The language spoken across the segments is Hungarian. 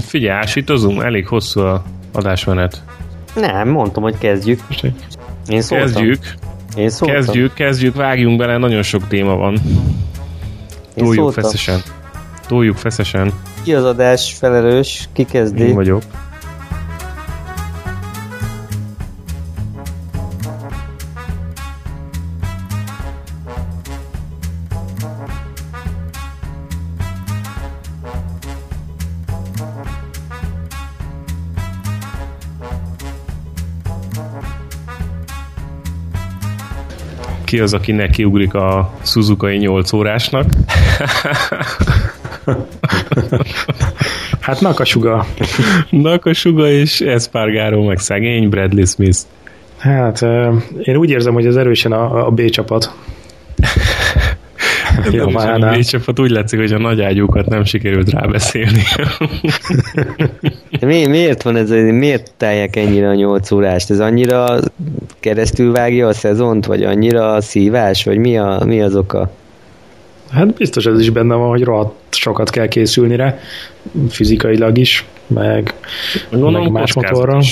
Figyelj, ásítozunk, elég hosszú a adásmenet. Nem, mondtam, hogy kezdjük. Én szóltam. Kezdjük, Én szóltam. kezdjük, kezdjük, vágjunk bele, nagyon sok téma van. Túljuk feszesen. Túljuk feszesen. Ki az adás felelős? Ki kezdi? Én vagyok. Ki az, aki nekiugrik a Suzuki 8 órásnak? Hát Nakasuga. Nakasuga és Espargaro, meg szegény Bradley Smith. Hát én úgy érzem, hogy ez erősen a, a B csapat. Nem is a csapat úgy látszik, hogy a nagy ágyúkat nem sikerült rábeszélni. Mi, miért van ez, miért tálják ennyire a 8 órást? Ez annyira keresztül vágja a szezont, vagy annyira szívás, vagy mi, a, mi az oka? Hát biztos ez is benne van, hogy rohadt sokat kell készülni rá, fizikailag is, meg, Gondolom, meg más motorral.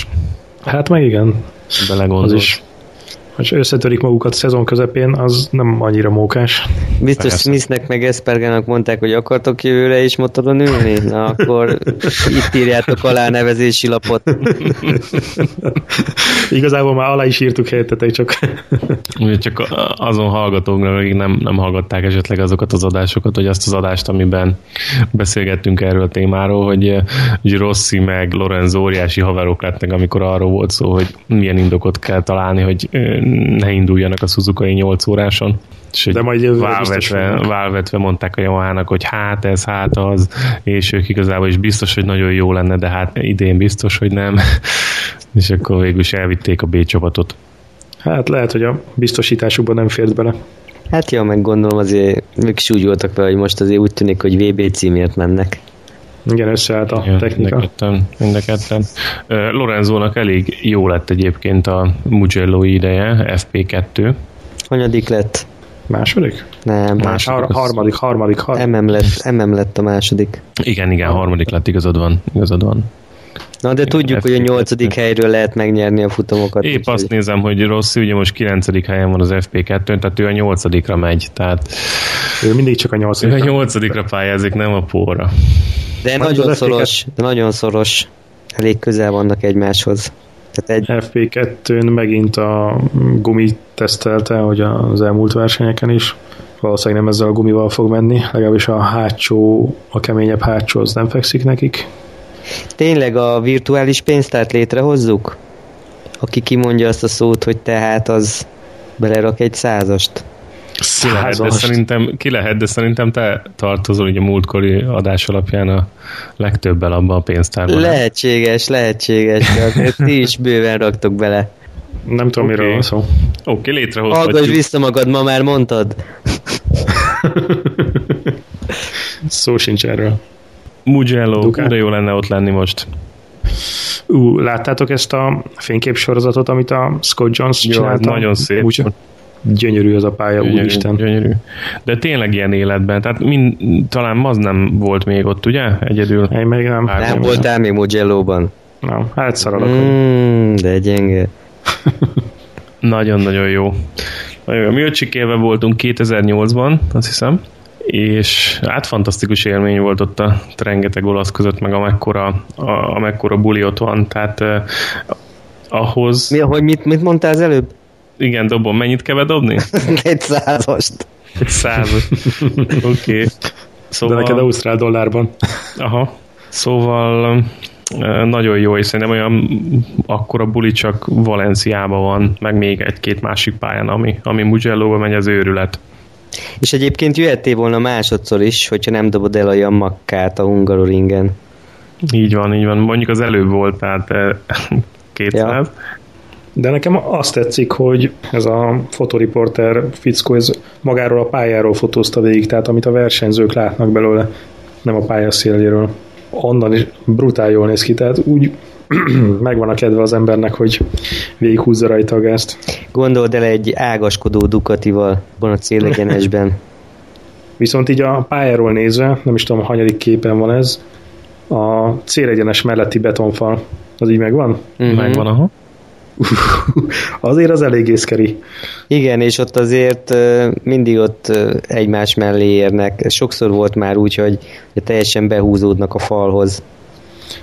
Hát meg igen, az Belegondolsz. is. Hogy összetörik magukat szezon közepén, az nem annyira mókás. Biztos Persze. Smithnek meg Espergának mondták, hogy akartok jövőre is motoron ülni? Na akkor itt írjátok alá a nevezési lapot. Igazából már alá is írtuk helyettetek, csak Ugye csak azon hallgatóknak, akik nem, nem hallgatták esetleg azokat az adásokat, hogy azt az adást, amiben beszélgettünk erről a témáról, hogy, eh, hogy Rossi meg Lorenzo óriási haverok lettek, amikor arról volt szó, hogy milyen indokot kell találni, hogy eh, ne induljanak a Suzuki 8 óráson. És De majd jövőre válvetve, válvetve mondták a Yamahának, hogy hát ez, hát az, és ők igazából is biztos, hogy nagyon jó lenne, de hát idén biztos, hogy nem. És akkor végül is elvitték a B csapatot. hát lehet, hogy a biztosításukban nem fért bele. Hát jó, meg gondolom azért ők is úgy voltak vele, hogy most azért úgy tűnik, hogy VB címért mennek. Igen, összeállt a Ja, technika. Mind a ketten. Mind a ketten. Lorenzónak elég jó lett egyébként a Mugello ideje, FP2. Hanyadik lett? Második? Nem, Más- Har- harmadik, harmadik, harmadik. MM lett, MM lett a második. Igen, igen, harmadik lett, igazad van. Igazad van. Na de tudjuk, hogy a FP2. nyolcadik helyről lehet megnyerni a futamokat. Épp azt nézem, hogy Rossi ugye most 9. helyen van az FP2-n, tehát ő a 8 megy, tehát Ő mindig csak a ő a nyolcadik. 8 pályázik, nem a póra. De Majd nagyon szoros, de nagyon szoros. Elég közel vannak egymáshoz. Tehát egy, FP2-n megint a gumi tesztelte, hogy az elmúlt versenyeken is. Valószínűleg nem ezzel a gumival fog menni, legalábbis a hátsó, a keményebb hátsó az nem fekszik nekik. tényleg a virtuális pénztárt létrehozzuk? Aki kimondja azt a szót, hogy tehát az belerak egy százast. Ki lehet, de szerintem, ki lehet, de szerintem te tartozol ugye a múltkori adás alapján a legtöbbel abban a pénztárban. Lehetséges, lehetséges, de ti is bőven raktok bele. Nem tudom, Oké. miről van szó. Oké, Hallgass létrehozhatjuk. vissza magad, ma már mondtad. Szó sincs erről. Mugello, Ducati. de jó lenne ott lenni most. Ú, láttátok ezt a fényképsorozatot, amit a Scott Jones Jó, ez csinálta? nagyon szép. Úgy, gyönyörű az a pálya, Gyönyörű, úristen. gyönyörű. De tényleg ilyen életben, tehát mind, talán az nem volt még ott, ugye? Egyedül. Én még nem. Hát Nem nem voltál még Mugello-ban. Nem, hát szaralak. Mm. Mm, de gyenge. Nagyon-nagyon jó. Nagyon jó. Mi öcsikével voltunk 2008-ban, azt hiszem, és hát fantasztikus élmény volt ott a rengeteg olasz között, meg amekkora, a, amekkora buli ott van, tehát eh, ahhoz, Mi, hogy mit, mit mondtál az előbb? Igen, dobom, mennyit kell bedobni? Egy százast. Egy százat. Oké. Okay. De Szóval... neked ausztrál dollárban. Aha. Szóval nagyon jó, és szerintem olyan akkora buli csak Valenciában van, meg még egy-két másik pályán, ami, ami Mugello-ba megy az őrület. És egyébként jöhettél volna másodszor is, hogyha nem dobod el a Yamakkát a Hungaroringen. Így van, így van. Mondjuk az előbb volt, tehát ö, 200. Ja. De nekem azt tetszik, hogy ez a fotoriporter fickó, ez magáról a pályáról fotózta végig, tehát amit a versenyzők látnak belőle, nem a pálya széléről. Onnan is brutál jól néz ki, tehát úgy megvan a kedve az embernek, hogy végighúzza rajta a gázt. Gondold el egy ágaskodó Ducatival, van a célegyenesben. Viszont így a pályáról nézve, nem is tudom, hanyadik képen van ez, a célegyenes melletti betonfal, az így megvan? Uh-huh. Megvan, aha. azért az elég észkeri. Igen, és ott azért mindig ott egymás mellé érnek. Sokszor volt már úgy, hogy teljesen behúzódnak a falhoz.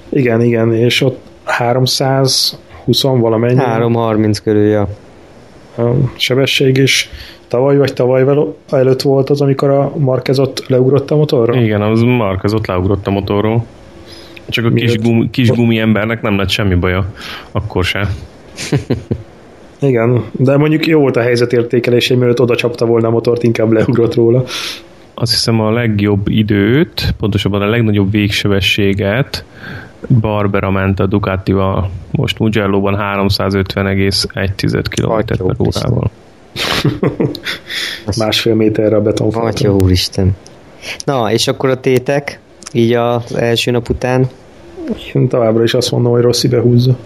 Igen, igen, és ott 320 valamennyi. 330 körül, ja. A sebesség is tavaly vagy tavaly előtt volt az, amikor a Marquez ott leugrott a motorról? Igen, az Marquez ott leugrott a motorról. Csak a kis, gumi, kis gumi embernek nem lett semmi baja, akkor se. Igen, de mondjuk jó volt a helyzetértékelés, hogy mielőtt oda csapta volna a motort, inkább leugrott róla. Azt hiszem a legjobb időt, pontosabban a legnagyobb végsebességet Barbera ment a Ducatival, most Mugello-ban 350,1 km per órával. Másfél méterre a betonfalton. Atya úristen. Na, és akkor a tétek, így az első nap után? Én továbbra is azt mondom, hogy Rossi behúzza.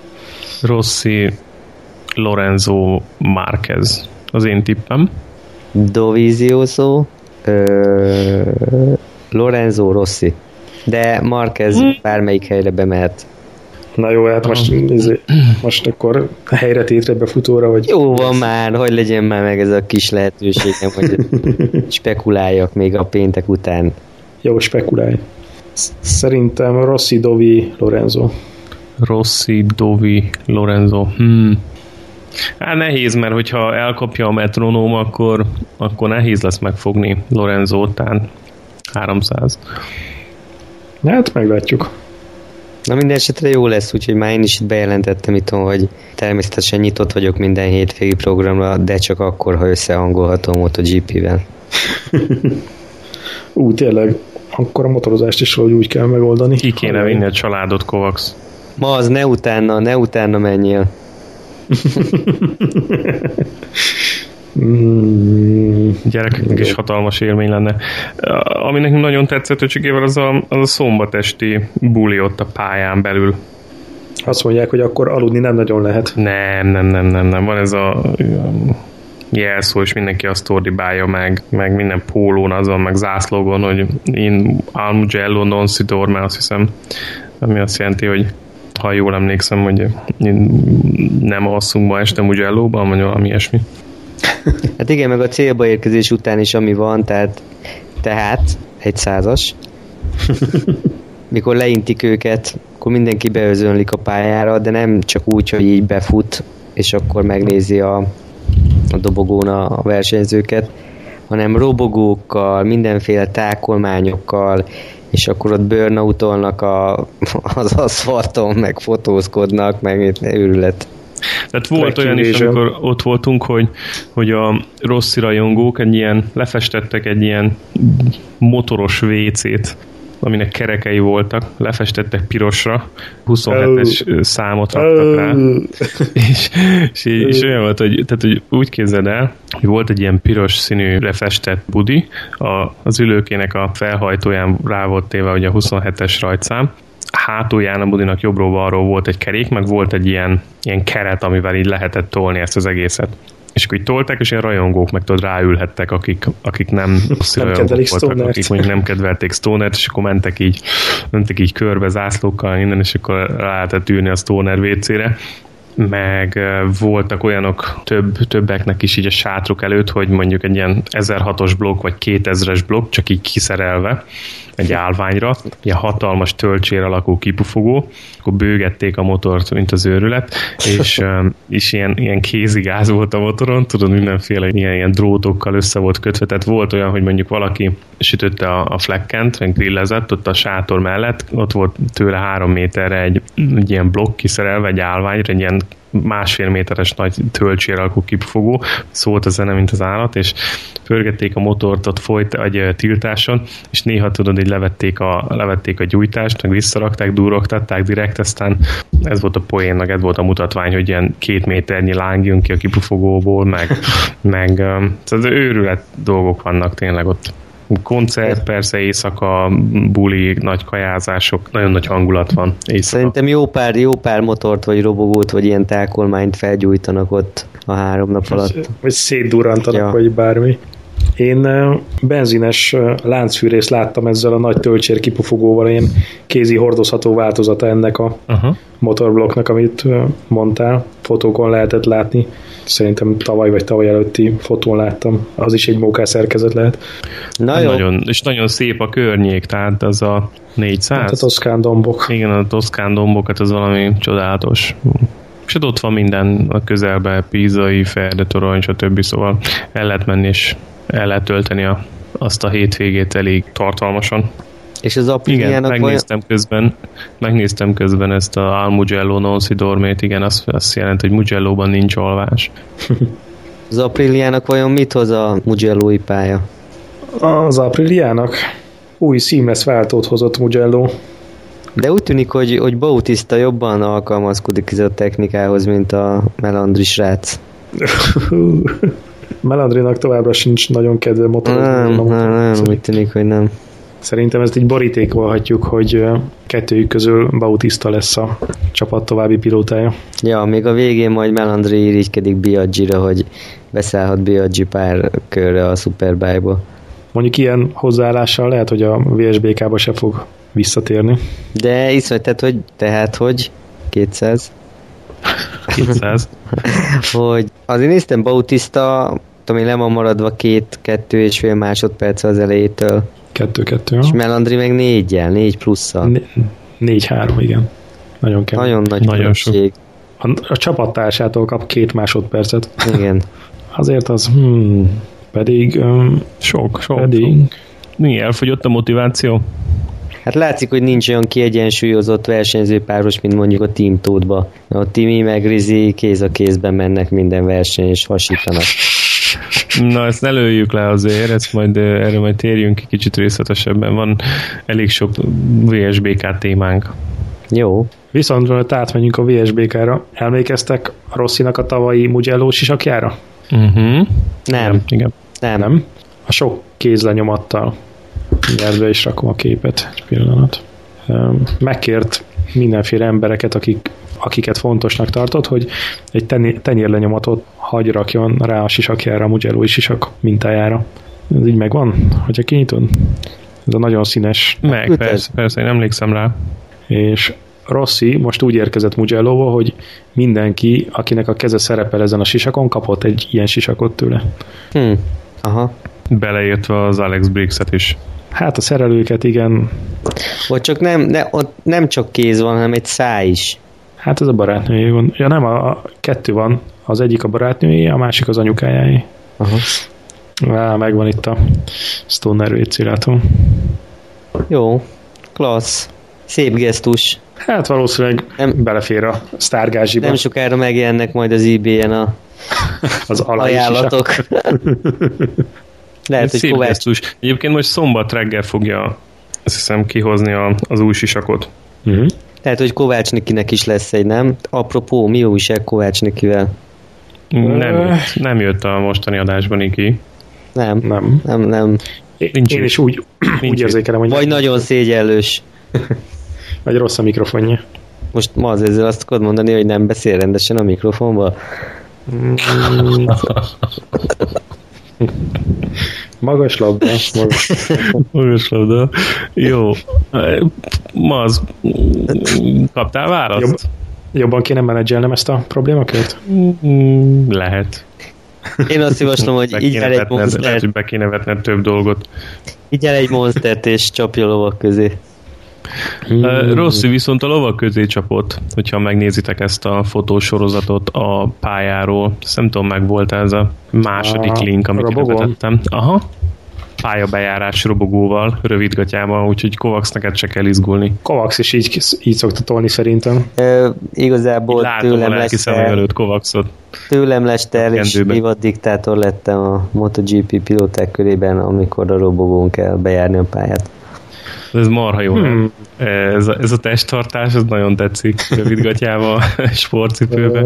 Rossi, Lorenzo, Marquez. Az én tippem. Dovizioso, Lorenzo, Rossi. De Marquez hmm. bármelyik helyre bemehet. Na jó, hát most, izé, most akkor helyre tétre befutóra, vagy... Jó van már, hogy legyen már meg ez a kis lehetőségem, hogy spekuláljak még a péntek után. Jó, spekulálj. Szerintem Rossi, Dovi, Lorenzo. Rossi, Dovi, Lorenzo. Hmm. Hát nehéz, mert hogyha elkapja a metronóm, akkor, akkor nehéz lesz megfogni Lorenzo után 300. Hát meglátjuk. Na minden esetre jó lesz, úgyhogy már én is itt bejelentettem itt, hogy természetesen nyitott vagyok minden hétvégi programra, de csak akkor, ha összehangolhatom MotoGP-vel. Ú, tényleg, akkor a motorozást is hogy úgy kell megoldani. Ki kéne vinni a családot, Kovacs? Ma az ne utána, ne utána menjél. Mm, gyerekeknek is hatalmas élmény lenne. Ami nekünk nagyon tetszett öcsikével, az a, az a szombatesti buli ott a pályán belül. Azt mondják, hogy akkor aludni nem nagyon lehet. Nem, nem, nem, nem, nem. Van ez a jelszó, és mindenki azt ordibálja meg, meg minden pólón azon, meg zászlógon, hogy én Almugello non si dorme, azt hiszem, ami azt jelenti, hogy ha jól emlékszem, hogy nem alszunk ma este Mugello-ban, vagy valami ilyesmi. Hát igen, meg a célba érkezés után is ami van, tehát, tehát egy százas. Mikor leintik őket, akkor mindenki beözönlik a pályára, de nem csak úgy, hogy így befut, és akkor megnézi a, a dobogón a versenyzőket, hanem robogókkal, mindenféle tákolmányokkal, és akkor ott burnoutolnak a, az aszfalton, meg fotózkodnak, meg őrület. Tehát volt olyan is, amikor ott voltunk, hogy, hogy a rossz rajongók egy ilyen, lefestettek egy ilyen motoros WC-t, aminek kerekei voltak, lefestettek pirosra, 27-es oh. számot raktak rá, és, és, és olyan volt, hogy, tehát, hogy úgy képzeld el, hogy volt egy ilyen piros színű lefestett budi, a, az ülőkének a felhajtóján rá volt téve hogy a 27-es rajtszám, hátulján a budinak jobbról-balról volt egy kerék, meg volt egy ilyen, ilyen keret, amivel így lehetett tolni ezt az egészet. És akkor így tolták, és ilyen rajongók meg tudod ráülhettek, akik, akik nem, nem voltak, Stonert. akik mondjuk nem kedvelték Stonert, és akkor mentek így, mentek így körbe zászlókkal, innen, és akkor rá lehetett ülni a Stoner WC-re meg voltak olyanok több, többeknek is így a sátruk előtt, hogy mondjuk egy ilyen 1006-os blokk vagy 2000-es blokk csak így kiszerelve egy állványra, ilyen hatalmas töltsér alakú kipufogó, akkor bőgették a motort, mint az őrület, és, és ilyen, ilyen kézigáz volt a motoron, tudod, mindenféle ilyen, ilyen drótokkal össze volt kötve, tehát volt olyan, hogy mondjuk valaki sütötte a, a flekkent, vagy grillezett ott a sátor mellett, ott volt tőle három méterre egy, egy ilyen blokk kiszerelve, egy állványra, egy ilyen másfél méteres nagy töltsér alkú kipfogó, szólt a zene, mint az állat, és pörgették a motort ott folyt egy tiltáson, és néha tudod, hogy levették a, levették a gyújtást, meg visszarakták, durogtatták direkt, aztán ez volt a poénnak, ez volt a mutatvány, hogy ilyen két méternyi láng jön ki a kipufogóból, meg, meg szóval őrület dolgok vannak tényleg ott koncert, persze éjszaka, buli, nagy kajázások, nagyon nagy hangulat van éjszaka. Szerintem jó pár, jó pár motort, vagy robogót, vagy ilyen tákolmányt felgyújtanak ott a három nap alatt. Vagy szétdurantanak, ja. vagy bármi. Én benzines láncfűrészt láttam ezzel a nagy töltsér kipufogóval, ilyen kézi hordozható változata ennek a uh-huh. Motorblokknak, amit mondtál. Fotókon lehetett látni. Szerintem tavaly vagy tavaly előtti fotón láttam. Az is egy mókás szerkezet lehet. Na jó. Nagyon, és nagyon szép a környék, tehát az a 400. Hát a toszkán dombok. Igen, a toszkán dombok, hát az valami csodálatos. És ott van minden a közelben, Pízai, Ferde, Torony, stb. Szóval el lehet menni és el lehet tölteni a, azt a hétvégét elég tartalmasan. És az Apriliának Igen, megnéztem vajon... közben, megnéztem közben ezt a Al Mugello non si dormét, igen, azt, azt jelenti, hogy Mugello-ban nincs alvás. az Apriliának vajon mit hoz a Mugello-i pálya? Az Apriliának új seamless váltót hozott Mugello. De úgy tűnik, hogy, hogy Bautista jobban alkalmazkodik ez a technikához, mint a Melandri srác. Melandrinak továbbra sincs nagyon kedve motorozni. Nem, nem, nem, úgy tűnik, hogy nem. Szerintem ezt így borítékolhatjuk, hogy kettőjük közül Bautista lesz a csapat további pilótája. Ja, még a végén majd Melandri irigykedik Biaggi-ra, hogy beszállhat Biaggi pár körre a Superbike-ba. Mondjuk ilyen hozzáállással lehet, hogy a VSBK-ba se fog visszatérni. De iszony, tehát hogy, tehát hogy 200? 200. hogy azért néztem Bautista, tudom én, le van maradva két, kettő és fél másodperc az elejétől. Kettő-kettő. És Melandri meg négyel, négy plusszal. Négy-három, igen. Nagyon kemény. Nagyon nagy Nagyon sok. A, a csapattársától kap két másodpercet. Igen. Azért az, hmm, pedig... Um, sok, sok. Pedig... Sok. Mi, elfogyott a motiváció? Hát látszik, hogy nincs olyan kiegyensúlyozott versenyzőpáros, mint mondjuk a Team Tódba. A Timi meg Rizzi kéz a kézben mennek minden verseny, és hasítanak. Na, ezt ne lőjük le azért, ezt majd, erről majd térjünk ki kicsit részletesebben. Van elég sok VSBK témánk. Jó. Viszont hogy átmenjünk a VSBK-ra. Emlékeztek a Rosszinak a tavalyi Mugello sisakjára? Uh-huh. Nem. Igen. Nem. Nem? A sok kézlenyomattal. Mindjárt be is rakom a képet. Egy pillanat. Megkért mindenféle embereket, akik, akiket fontosnak tartott, hogy egy tenyérlenyomatot hagy rakjon rá a sisakjára, a Mugello sisak mintájára. Ez így megvan, hogyha kinyitod? Ez a nagyon színes. Meg, persze, persze, én emlékszem rá. És Rossi most úgy érkezett mugello hogy mindenki, akinek a keze szerepel ezen a sisakon, kapott egy ilyen sisakot tőle. Hmm. Aha. Beleértve az Alex Briggs-et is. Hát a szerelőket, igen. Vagy csak nem, ne, ott nem csak kéz van, hanem egy száj is. Hát ez a barátnője van. Ja nem, a, a kettő van. Az egyik a barátnője, a másik az anyukájáé. Aha. Á, megvan itt a Stoner WC, látom. Jó, klassz. Szép gesztus. Hát valószínűleg nem, belefér a sztárgázsiba. Nem sokára megjelennek majd az eBay-en a az ajánlatok. Lehet, hogy Kovács... Egyébként most szombat reggel fogja azt hiszem kihozni a, az új sisakot. Uh-huh. Lehet, hogy Kovács Nikinek is lesz egy, nem? Apropó, mi újság Kovács Nikivel? Nem, nem jött a mostani adásban Niki. Nem, nem, nem. nem. Nincs Én is úgy, úgy érzékelem, hogy... Vagy nem. nagyon szégyellős. Vagy rossz a mikrofonja. Most ma az ezzel azt tudod mondani, hogy nem beszél rendesen a mikrofonba? Magas labda. Magas, magas labda. Jó. Maz, kaptál választ? Jobb, jobban kéne menedzselnem ezt a problémakört? Mm, lehet. Én azt javaslom, hogy így el egy monstert. Lehet, hogy be kéne vetned több dolgot. Így el egy monstert és csapja a lovak közé. Hmm. Rossi viszont a lovak közé csapott, hogyha megnézitek ezt a fotósorozatot a pályáról. Ezt nem tudom, meg volt ez a második a link, amit betettem. Aha pályabejárás robogóval, rövidgatjával, úgyhogy Kovacs neked se kell izgulni. Kovacs is így, így szokta tolni szerintem. E, igazából Látom tőlem lesz előtt Kovacsot. Tőlem lesz el, és divat diktátor lettem a MotoGP pilóták körében, amikor a robogón kell bejárni a pályát. Ez marha jó. Hmm. Ez, a, ez a testtartás, ez nagyon tetszik. Rövidgatjával, sportcipőbe.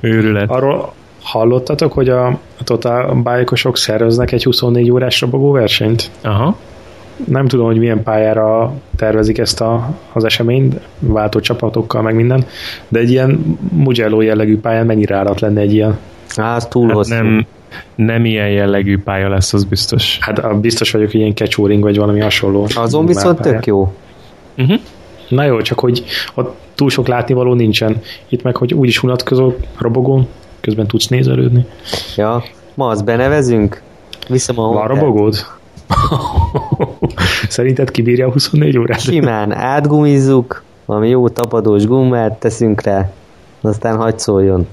Őrület. Arról, Hallottatok, hogy a, Total bike szerveznek egy 24 órás robogó versenyt? Aha. Nem tudom, hogy milyen pályára tervezik ezt a, az eseményt, váltó csapatokkal, meg minden, de egy ilyen Mugello jellegű pályán mennyire állat lenne egy ilyen? Á, az túl hát Nem, nem ilyen jellegű pálya lesz, az biztos. Hát a biztos vagyok, hogy ilyen catchooring vagy valami hasonló. Azon viszont tök jó. Uh-huh. Na jó, csak hogy ott túl sok látnivaló nincsen. Itt meg, hogy úgyis unatkozol, robogón, közben tudsz nézelődni. Ja, ma azt benevezünk? Viszem a Van robogód? Szerinted kibírja a 24 órát? Simán átgumizzuk, valami jó tapadós gumát teszünk rá, aztán hagyd szóljon.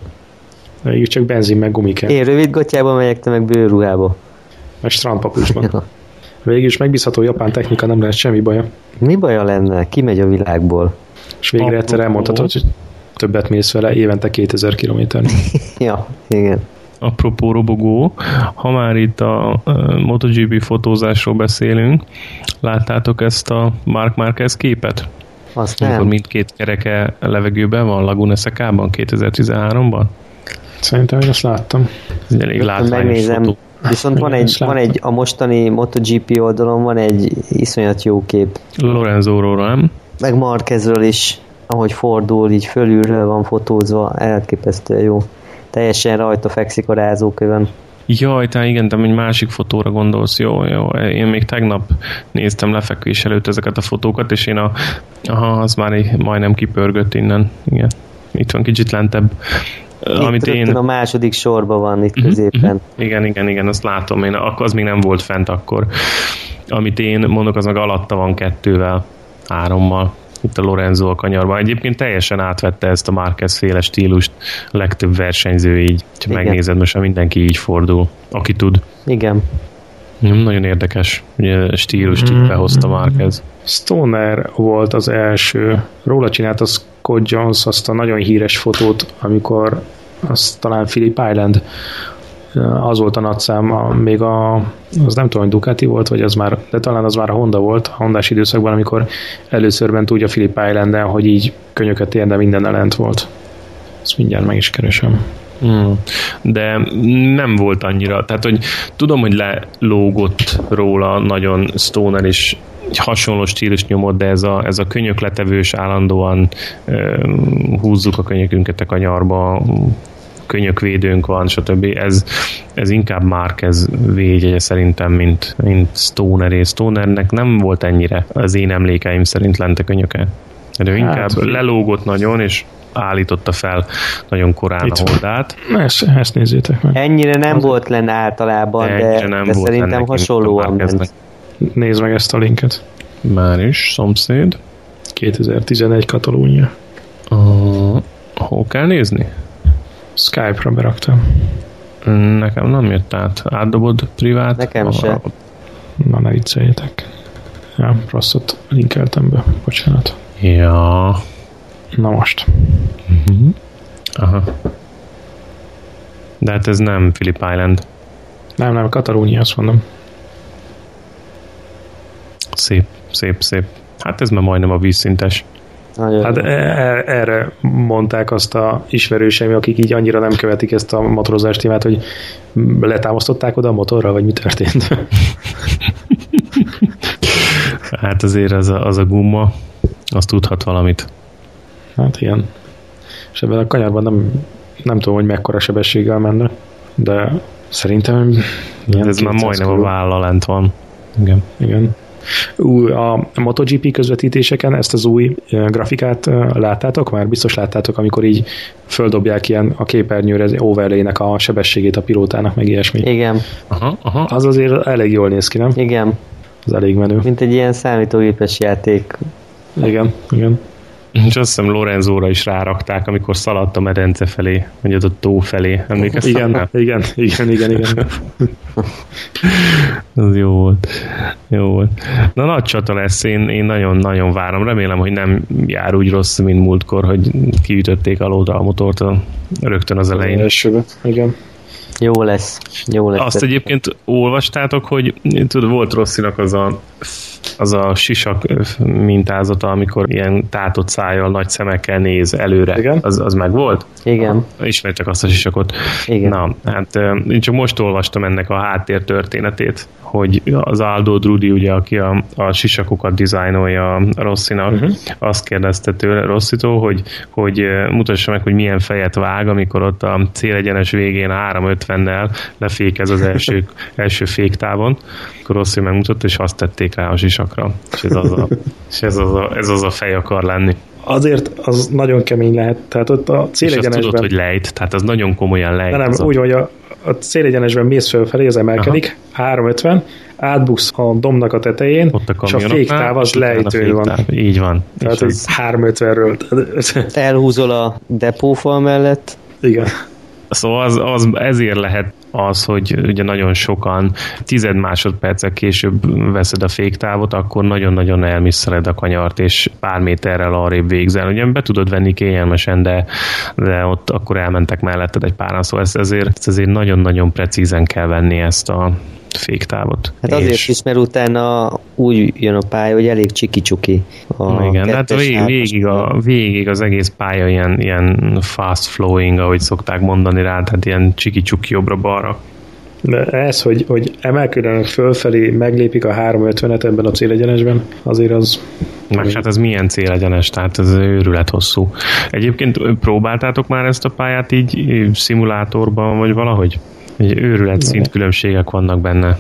Végül csak benzin meg gumi kell. Én rövid gatyába megyek, te meg bőrruhába. Meg strandpapucsban. Ja. Végül is megbízható japán technika, nem lehet semmi baja. Mi baja lenne? Kimegy a világból. És végre egyszer elmondhatod, hogy többet mész vele, évente 2000 kilométerni. ja, igen. Apropó robogó, ha már itt a MotoGP fotózásról beszélünk, láttátok ezt a Mark Marquez képet? Azt Amikor nem. mindkét kereke levegőben van Laguna Secában 2013-ban? Szerintem én azt láttam. Ez elég látványos megnézem. fotó. Viszont van egy, van egy, a mostani MotoGP oldalon van egy iszonyat jó kép. Lorenzóról, nem? Meg Marquezről is, ahogy fordul, így fölülről van fotózva, elképesztően jó. Teljesen rajta fekszik a rázókövön. Jaj, te igen, te egy másik fotóra gondolsz, jó, jó. Én még tegnap néztem lefekvés előtt ezeket a fotókat, és én a, aha, az már így majdnem kipörgött innen, igen. Itt van kicsit lentebb. Itt Amit én, a második sorban van itt Mhm, középen. igen, igen, igen, azt látom, én, akkor az még nem volt fent akkor. Amit én mondok, az meg alatta van kettővel, hárommal. Itt a Lorenzo a kanyarban. Egyébként teljesen átvette ezt a Márquez féle stílust. A legtöbb versenyző így. Ha megnézed, most már mindenki így fordul, aki tud. Igen. Nagyon érdekes, ugye stílust így behozta Márquez. Stoner volt az első. Róla csinált a Scott Jones azt a nagyon híres fotót, amikor az talán Philip Island az volt a nagyszám, a, még a, az nem tudom, hogy Ducati volt, vagy az már, de talán az már a Honda volt, a Hondás időszakban, amikor először ment úgy a Philip Islanden, hogy így könyöket ér, de minden lent volt. Ezt mindjárt meg is keresem. Mm. De nem volt annyira, tehát hogy tudom, hogy lelógott róla nagyon Stoner is egy hasonló stílus nyomott, de ez a, ez a könyökletevős állandóan ö, húzzuk a könyökünket a kanyarba, könyökvédőnk van, stb. Ez, ez inkább Márquez védjegye szerintem, mint, mint Stoner, és Stonernek nem volt ennyire az én emlékeim szerint lent a könyöke. De ő Hát, inkább lelógott nagyon, és állította fel nagyon korán Itt a. Na, Ezt, ezt nézzétek meg. Ennyire nem Az- volt lenne általában, Ennyire de, nem de volt szerintem hasonlóan ment. Nézd meg ezt a linket. Már is, szomszéd. 2011 Katalónia. Uh, hol kell nézni? Skype-ra beraktam. Nekem nem jött át. Átdobod privát? Nekem A- se. Na, ne vicceljetek. Ja, rosszat linkeltem be. Bocsánat. Ja. Na most. Aha. De hát ez nem Philip Island. Nem, nem, Katalónia, azt mondom. Szép, szép, szép. Hát ez már majdnem a vízszintes. Nagyon Hát e- e- erre mondták azt a ismerőseim, akik így annyira nem követik ezt a motorozás témát, hogy letámasztották oda a motorra, vagy mi történt? Hát azért az a, az a gumma, az tudhat valamit. hát igen. És ebben a kanyarban nem, nem tudom, hogy mekkora sebességgel menne, de szerintem ilyen ez már 200 majdnem a körül. válla lent van. Igen. Igen. Ú, a MotoGP közvetítéseken ezt az új grafikát láttátok már? Biztos láttátok, amikor így földobják ilyen a képernyőre az overlay-nek a sebességét a pilótának, meg ilyesmi. Igen, Aha, aha. Az azért elég jól néz ki, nem? igen. Az elég menő. Mint egy ilyen számítógépes játék. Igen, igen. És azt hiszem Lorenzóra is rárakták, amikor szaladt a medence felé, vagy az a tó felé. Emlékeztek? Igen, rá? igen, igen, igen, igen. Az jó volt. Jó volt. Na nagy csata lesz, én, én nagyon-nagyon várom. Remélem, hogy nem jár úgy rossz, mint múltkor, hogy kiütötték alóta a motort a- rögtön az elején. Elsőbe, igen. Jó lesz. Jó lesz. Azt egyébként olvastátok, hogy tudod, volt Rosszinak az a az a sisak mintázata, amikor ilyen tátott szájjal, nagy szemekkel néz előre, Igen. az, az meg volt? Igen. Ismertek azt a sisakot. Igen. Na, hát én csak most olvastam ennek a háttér történetét, hogy az Aldo Drudi, ugye, aki a, a sisakokat dizájnolja Rosszinak, uh-huh. azt kérdezte tőle Rosszitól, hogy, hogy mutassa meg, hogy milyen fejet vág, amikor ott a célegyenes végén 350-nel lefékez az első, első féktávon, akkor Rossi megmutatta, és azt tették rá a sisakra. És ez az a, és ez az a, ez az a fej akar lenni. Azért az nagyon kemény lehet. Tehát ott a És azt célegyenesben... tudod, hogy lejt, tehát az nagyon komolyan lejt. De nem, az a- úgy, hogy a, a célegyenesben mész fölfelé, az emelkedik, 350, átbuksz a domnak a tetején, ott a és a féktáv az lejtőn van. Így van. Tehát, az, 350-ről. Elhúzol a depófal mellett, Igen. Szóval az, az, ezért lehet az, hogy ugye nagyon sokan tized másodpercek később veszed a féktávot, akkor nagyon-nagyon elmisszeled a kanyart, és pár méterrel arrébb végzel. Ugye be tudod venni kényelmesen, de, de ott akkor elmentek melletted egy páran, szóval ezt ezért, ezért nagyon-nagyon precízen kell venni ezt a féktávot. hát azért És- is, mert utána úgy jön a pálya, hogy elég csiki-csuki. A igen, de hát vég, végig, a, végig az egész pálya ilyen, ilyen fast flowing, ahogy szokták mondani rá, tehát ilyen csiki-csuki jobbra-balra. De ez, hogy, hogy emelkedőnek fölfelé, meglépik a 350-et ebben a célegyenesben, azért az Meg hát ez milyen célegyenes, tehát ez őrület hosszú. Egyébként próbáltátok már ezt a pályát így szimulátorban, vagy valahogy? Egy őrület szintkülönbségek vannak benne.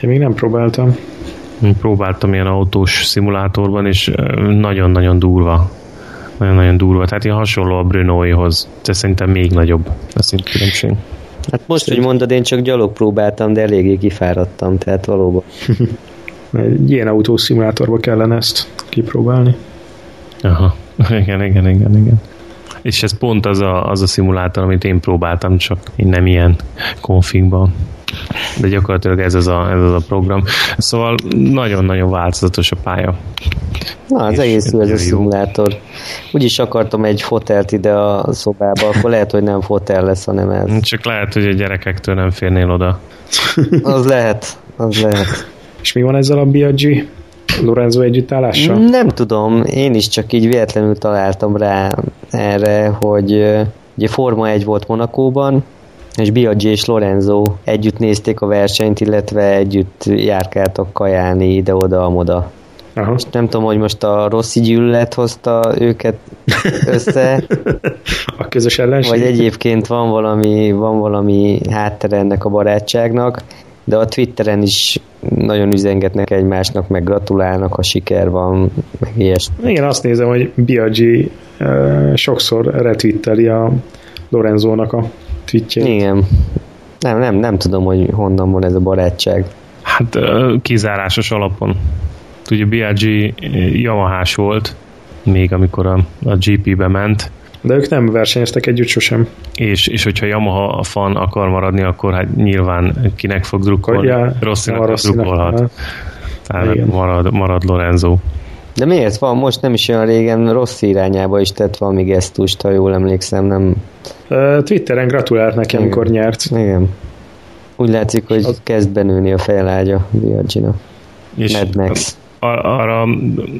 én még nem próbáltam. Én próbáltam ilyen autós szimulátorban, és nagyon-nagyon durva. Nagyon-nagyon durva. Tehát ilyen hasonló a Brunóihoz, de szerintem még nagyobb a szintkülönbség. Hát most, hogy mondod, én csak gyalog próbáltam, de eléggé kifáradtam, tehát valóban. Egy ilyen autószimulátorba kellene ezt kipróbálni. Aha, igen, igen, igen, igen. És ez pont az a, az a szimulátor, amit én próbáltam, csak én nem ilyen konfigban. De gyakorlatilag ez az a, ez az a program. Szóval nagyon-nagyon változatos a pálya. Na, az És egész ez a szimulátor. Úgyis akartam egy fotelt ide a szobába, akkor lehet, hogy nem fotel lesz, hanem ez. Csak lehet, hogy a gyerekektől nem férnél oda. Az lehet, az lehet. És mi van ezzel a Biaggi Lorenzo együttállással? Nem tudom, én is csak így véletlenül találtam rá erre, hogy ugye Forma 1 volt Monakóban, és Biaggi és Lorenzo együtt nézték a versenyt, illetve együtt járkáltak kajálni ide-oda-amoda. Aha. Nem tudom, hogy most a Rossi gyűlölet hozta őket össze, A közös ellenség? vagy egyébként van valami, van valami háttere ennek a barátságnak, de a Twitteren is nagyon üzengetnek egymásnak, meg gratulálnak, ha siker van, meg ilyesmi. Igen, azt nézem, hogy Biaggi uh, sokszor retwitteli a Lorenzónak a tweetjét. Igen. Nem, nem, nem tudom, hogy honnan van ez a barátság. Hát kizárásos alapon. Ugye BLG Yamahás volt, még amikor a, a GP-be ment, De ők nem versenyeztek együtt sosem. és, és hogyha Yamaha fan akar maradni, akkor hát nyilván kinek fog drukkolni? Ja, Rosszinak Rossinak. drukkolhat. Aha. Tehát Igen. marad, marad Lorenzo. De miért van? Most nem is olyan régen rossz irányába is tett valami gesztust, ha jól emlékszem, nem... Twitteren gratulált neki, Igen. amikor nyert. Igen. Úgy látszik, hogy kezd benőni a fejlágya Biagginak. És Mad Max. Ar- arra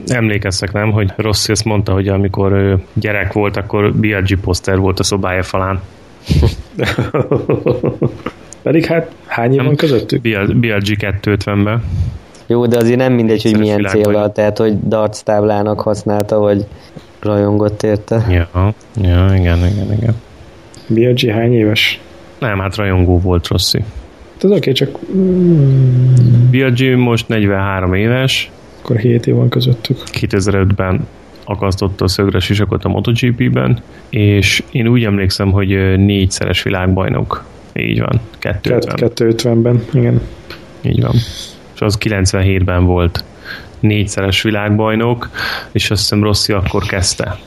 emlékeztek, nem, hogy Rossi ezt mondta, hogy amikor ő gyerek volt, akkor BLG poszter volt a szobája falán. Pedig hát hány év van közöttük? BLG 250-ben. Jó, de azért nem mindegy, hogy milyen célra, tehát hogy darts táblának használta, vagy rajongott érte. Ja, ja, igen, igen, igen. Biaggi hány éves? Nem, hát rajongó volt Rossi. Hát Ez oké, csak BLG most 43 éves, akkor 7 év van közöttük. 2005-ben akasztotta a szögre sisakot a MotoGP-ben, és én úgy emlékszem, hogy négyszeres világbajnok. Így van, 250. 250-ben, igen. Így van. És az 97-ben volt négyszeres világbajnok, és azt hiszem Rossi akkor kezdte.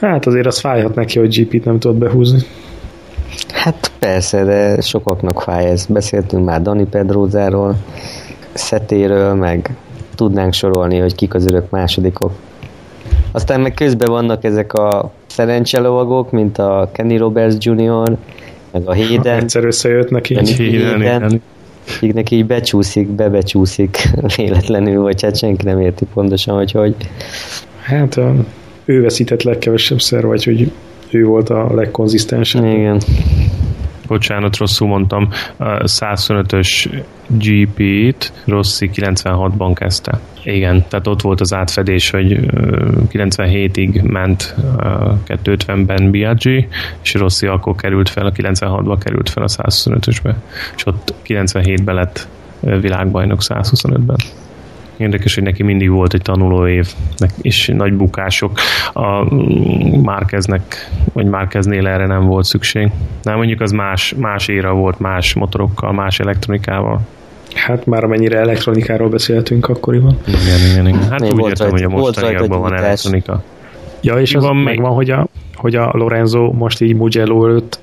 Hát azért az fájhat neki, hogy GP-t nem tudott behúzni. Hát persze, de sokaknak fáj ez. Beszéltünk már Dani Pedrózáról, Szetéről, meg tudnánk sorolni, hogy kik az örök másodikok. Aztán meg közben vannak ezek a szerencselovagok, mint a Kenny Roberts Jr., meg a Hayden, Egyszer összejött neki. Hayden. igen. Akiknek így becsúszik, bebecsúszik véletlenül, vagy hát senki nem érti pontosan, hogy hogy. Hát ő veszített legkevesebb szer, vagy hogy ő volt a legkonzisztensebb. Igen. Bocsánat, rosszul mondtam. A 125-ös GP-t Rossi 96-ban kezdte. Igen, tehát ott volt az átfedés, hogy 97-ig ment 250-ben Biaggi, és Rossi akkor került fel, a 96-ba került fel a 125-ösbe, és ott 97-ben lett világbajnok 125-ben. Érdekes, hogy neki mindig volt egy tanuló év, és nagy bukások. A Márkeznek, vagy Márkeznél erre nem volt szükség. Nem, mondjuk az más, más éra volt, más motorokkal, más elektronikával. Hát már amennyire elektronikáról beszéltünk akkoriban. Igen, igen, igen. Hát Még úgy értem, hogy a mostaniakban van elektronika. Ja, és az van megvan, hogy a, hogy a Lorenzo most így Mugello előtt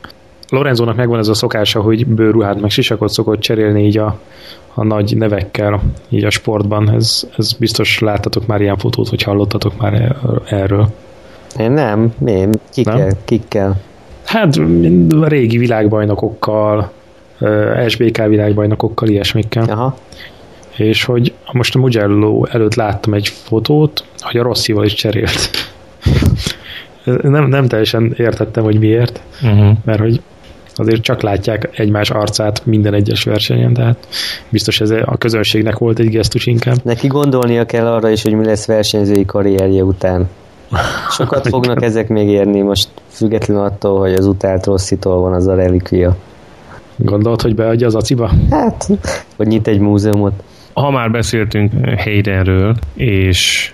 Lorenzónak megvan ez a szokása, hogy bőruhát meg sisakot szokott cserélni így a, a nagy nevekkel így a sportban. Ez, ez biztos láttatok már ilyen fotót, hogy hallottatok már erről. Én nem, én kikkel, nem? kikkel. Hát a régi világbajnokokkal, SBK világbajnokokkal, ilyesmikkel. Aha. És hogy most a Mugello előtt láttam egy fotót, hogy a Rosszival is cserélt. nem, nem teljesen értettem, hogy miért, uh-huh. mert hogy azért csak látják egymás arcát minden egyes versenyen, tehát biztos ez a közönségnek volt egy gesztus inkább. Neki gondolnia kell arra is, hogy mi lesz versenyzői karrierje után. Sokat fognak ezek még érni most, függetlenül attól, hogy az utált rosszitól van az a relikvia. Gondolod, hogy beadja az aciba? Hát, hogy nyit egy múzeumot. Ha már beszéltünk Haydenről és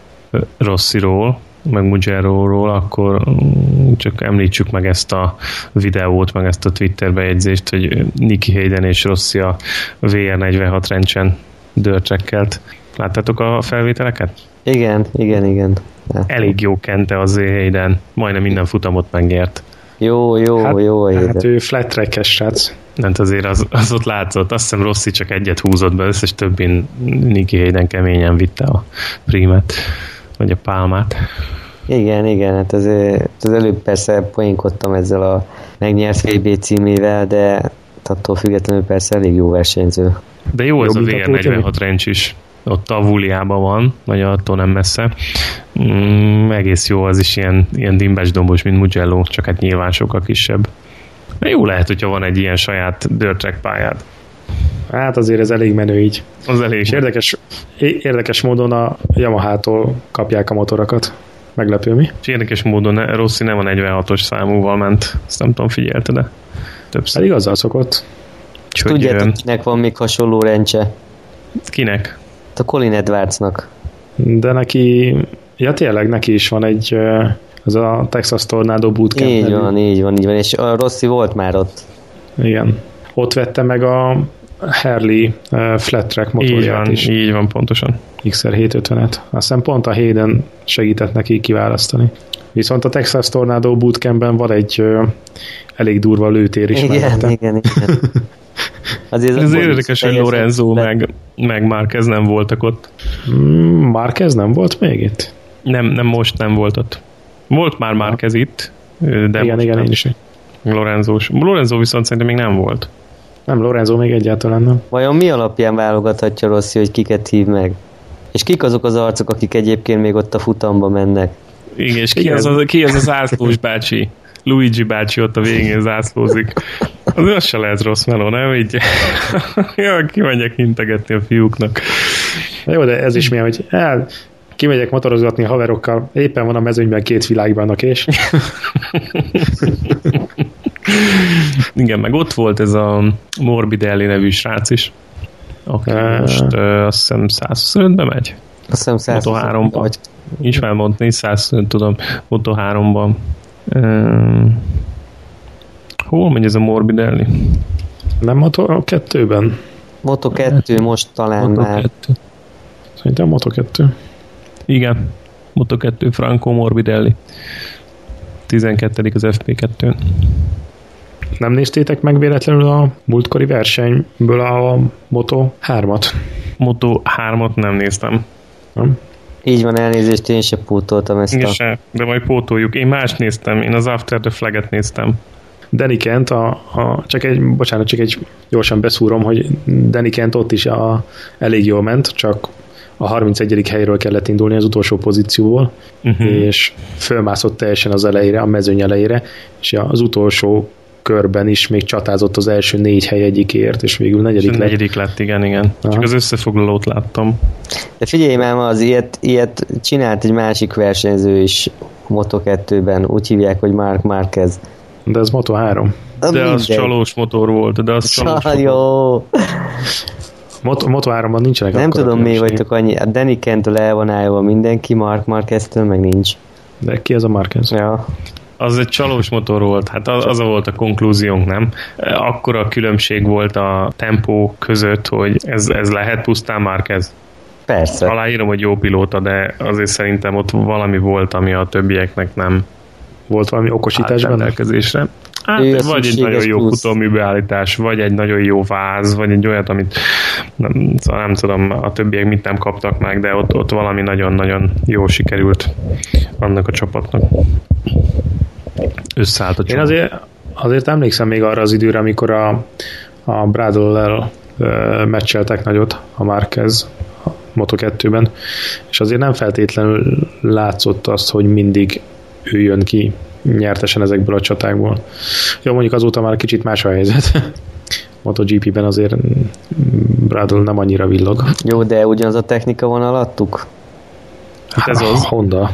Rossiról, meg Mugello-ról, akkor mm, csak említsük meg ezt a videót, meg ezt a Twitter bejegyzést, hogy Nicky Hayden és Rossi a VR46 rendsen dörcsekkelt. Láttátok a felvételeket? Igen, igen, igen. Elég jó kente az Hayden, majdnem minden futamot megnyert. Jó, jó, hát, jó. Hayden. Hát ő flat track-es srác. Nem, azért az, az ott látszott. Azt hiszem Rossi csak egyet húzott be, összes többin Nicky Hayden keményen vitte a prímet vagy a pálmát. Igen, igen, hát az, az előbb persze poénkodtam ezzel a megnyert VB címével, de attól függetlenül persze elég jó versenyző. De jó, ez a VR46 rencs is. Ott Tavuliában van, vagy attól nem messze. Mm, egész jó, az is ilyen, ilyen dimbes dombos, mint Mugello, csak hát nyilván sokkal kisebb. De jó lehet, hogyha van egy ilyen saját dirt track pályád. Hát azért ez elég menő így. Az elég. És érdekes, érdekes módon a Yamaha-tól kapják a motorokat. Meglepő mi? És érdekes módon Rossi nem a 46-os számúval ment. Ezt nem tudom, figyelte, de többször. Pedig azzal szokott. Tudjátok, kinek van még hasonló rencse? Kinek? A Colin Edwardsnak. De neki, ja tényleg neki is van egy, az a Texas Tornado Bootcamp. Így van, így van, így van, és a Rossi volt már ott. Igen. Ott vette meg a Harley uh, flat track motorját így van, is. Így van, pontosan. XR750-et. Azt hiszem pont a Hayden segített neki kiválasztani. Viszont a Texas Tornado Bootcampben van egy uh, elég durva lőtér is. Igen, mellette. igen, igen. Azért Ez érdekes, hogy Lorenzo meg, meg Márquez nem voltak ott. Mm, Márquez nem volt még itt? Nem, nem most nem volt ott. Volt már Márquez itt, de igen, igen, nem. én is. Lorenzo, Lorenzo viszont szerintem még nem volt. Nem, Lorenzo még egyáltalán nem. Vajon mi alapján válogathatja Rossi, hogy kiket hív meg? És kik azok az arcok, akik egyébként még ott a futamba mennek? Igen, és ki, Igen. Az, az, ki az az ászlós bácsi? Luigi bácsi ott a végén zászlózik. Az, az se lehet rossz meló, nem? Így ja, kimegyek integetni a fiúknak. Jó, de ez is milyen, hogy el, kimegyek motorozgatni a haverokkal, éppen van a mezőnyben két világbannak, és Igen, meg ott volt ez a Morbidelli nevű srác is, aki uh, most uh, azt hiszem 125-be megy. Azt hiszem 125 Moto 3-ban. Vagy... Nincs felmondani, 125 tudom, Moto 3-ban. Uh, hol megy ez a Morbidelli? Nem Moto 2-ben? Moto 2 most talán Moto már. 2. Szerintem Moto 2. Igen, Moto 2 Franco Morbidelli. 12. az FP2-n. Nem néztétek meg véletlenül a múltkori versenyből a Moto 3-at? Moto 3-at nem néztem. Nem? Így van, elnézést, én se pótoltam ezt én a... Se, de majd pótoljuk. Én más néztem, én az After the Flag-et néztem. Danny Kent, a, a, csak egy, bocsánat, csak egy gyorsan beszúrom, hogy Danny Kent ott is a, elég jól ment, csak a 31. helyről kellett indulni az utolsó pozícióból, uh-huh. és fölmászott teljesen az elejére, a mezőny elejére, és az utolsó körben is még csatázott az első négy hely egyikért, és végül negyedik lett. Negyedik lett, igen, igen. Aha. Csak az összefoglalót láttam. De figyelj már, az ilyet, ilyet csinált egy másik versenyző is Moto2-ben, úgy hívják, hogy Mark Marquez. De ez Moto 3. De Minden. az csalós motor volt, de az csalós Csal, Jó. Moto, Moto 3-ban nincsenek Nem tudom, mi vagytok annyi. A Danny Kentől el van állva mindenki, Mark Marquez-től meg nincs. De ki az a Marquez? Ja az egy csalós motor volt, hát az, az volt a konklúziónk, nem? Akkor a különbség volt a tempó között, hogy ez, ez lehet pusztán már ez. Persze. Aláírom, hogy jó pilóta, de azért szerintem ott valami volt, ami a többieknek nem volt valami okosítás benne? Hát, vagy egy nagyon jó futómű beállítás, vagy egy nagyon jó váz, vagy egy olyat, amit nem, szóval nem tudom, a többiek mit nem kaptak meg, de ott, ott valami nagyon-nagyon jó sikerült annak a csapatnak összeállt a Én azért, azért emlékszem még arra az időre, amikor a, a Bradle-lel meccseltek nagyot a Marquez a Moto2-ben, és azért nem feltétlenül látszott azt, hogy mindig ő jön ki nyertesen ezekből a csatákból. Jó, mondjuk azóta már kicsit más a helyzet. MotoGP-ben azért Bradle nem annyira villog. Jó, de ugyanaz a technika van alattuk? Hát ez az. Honda.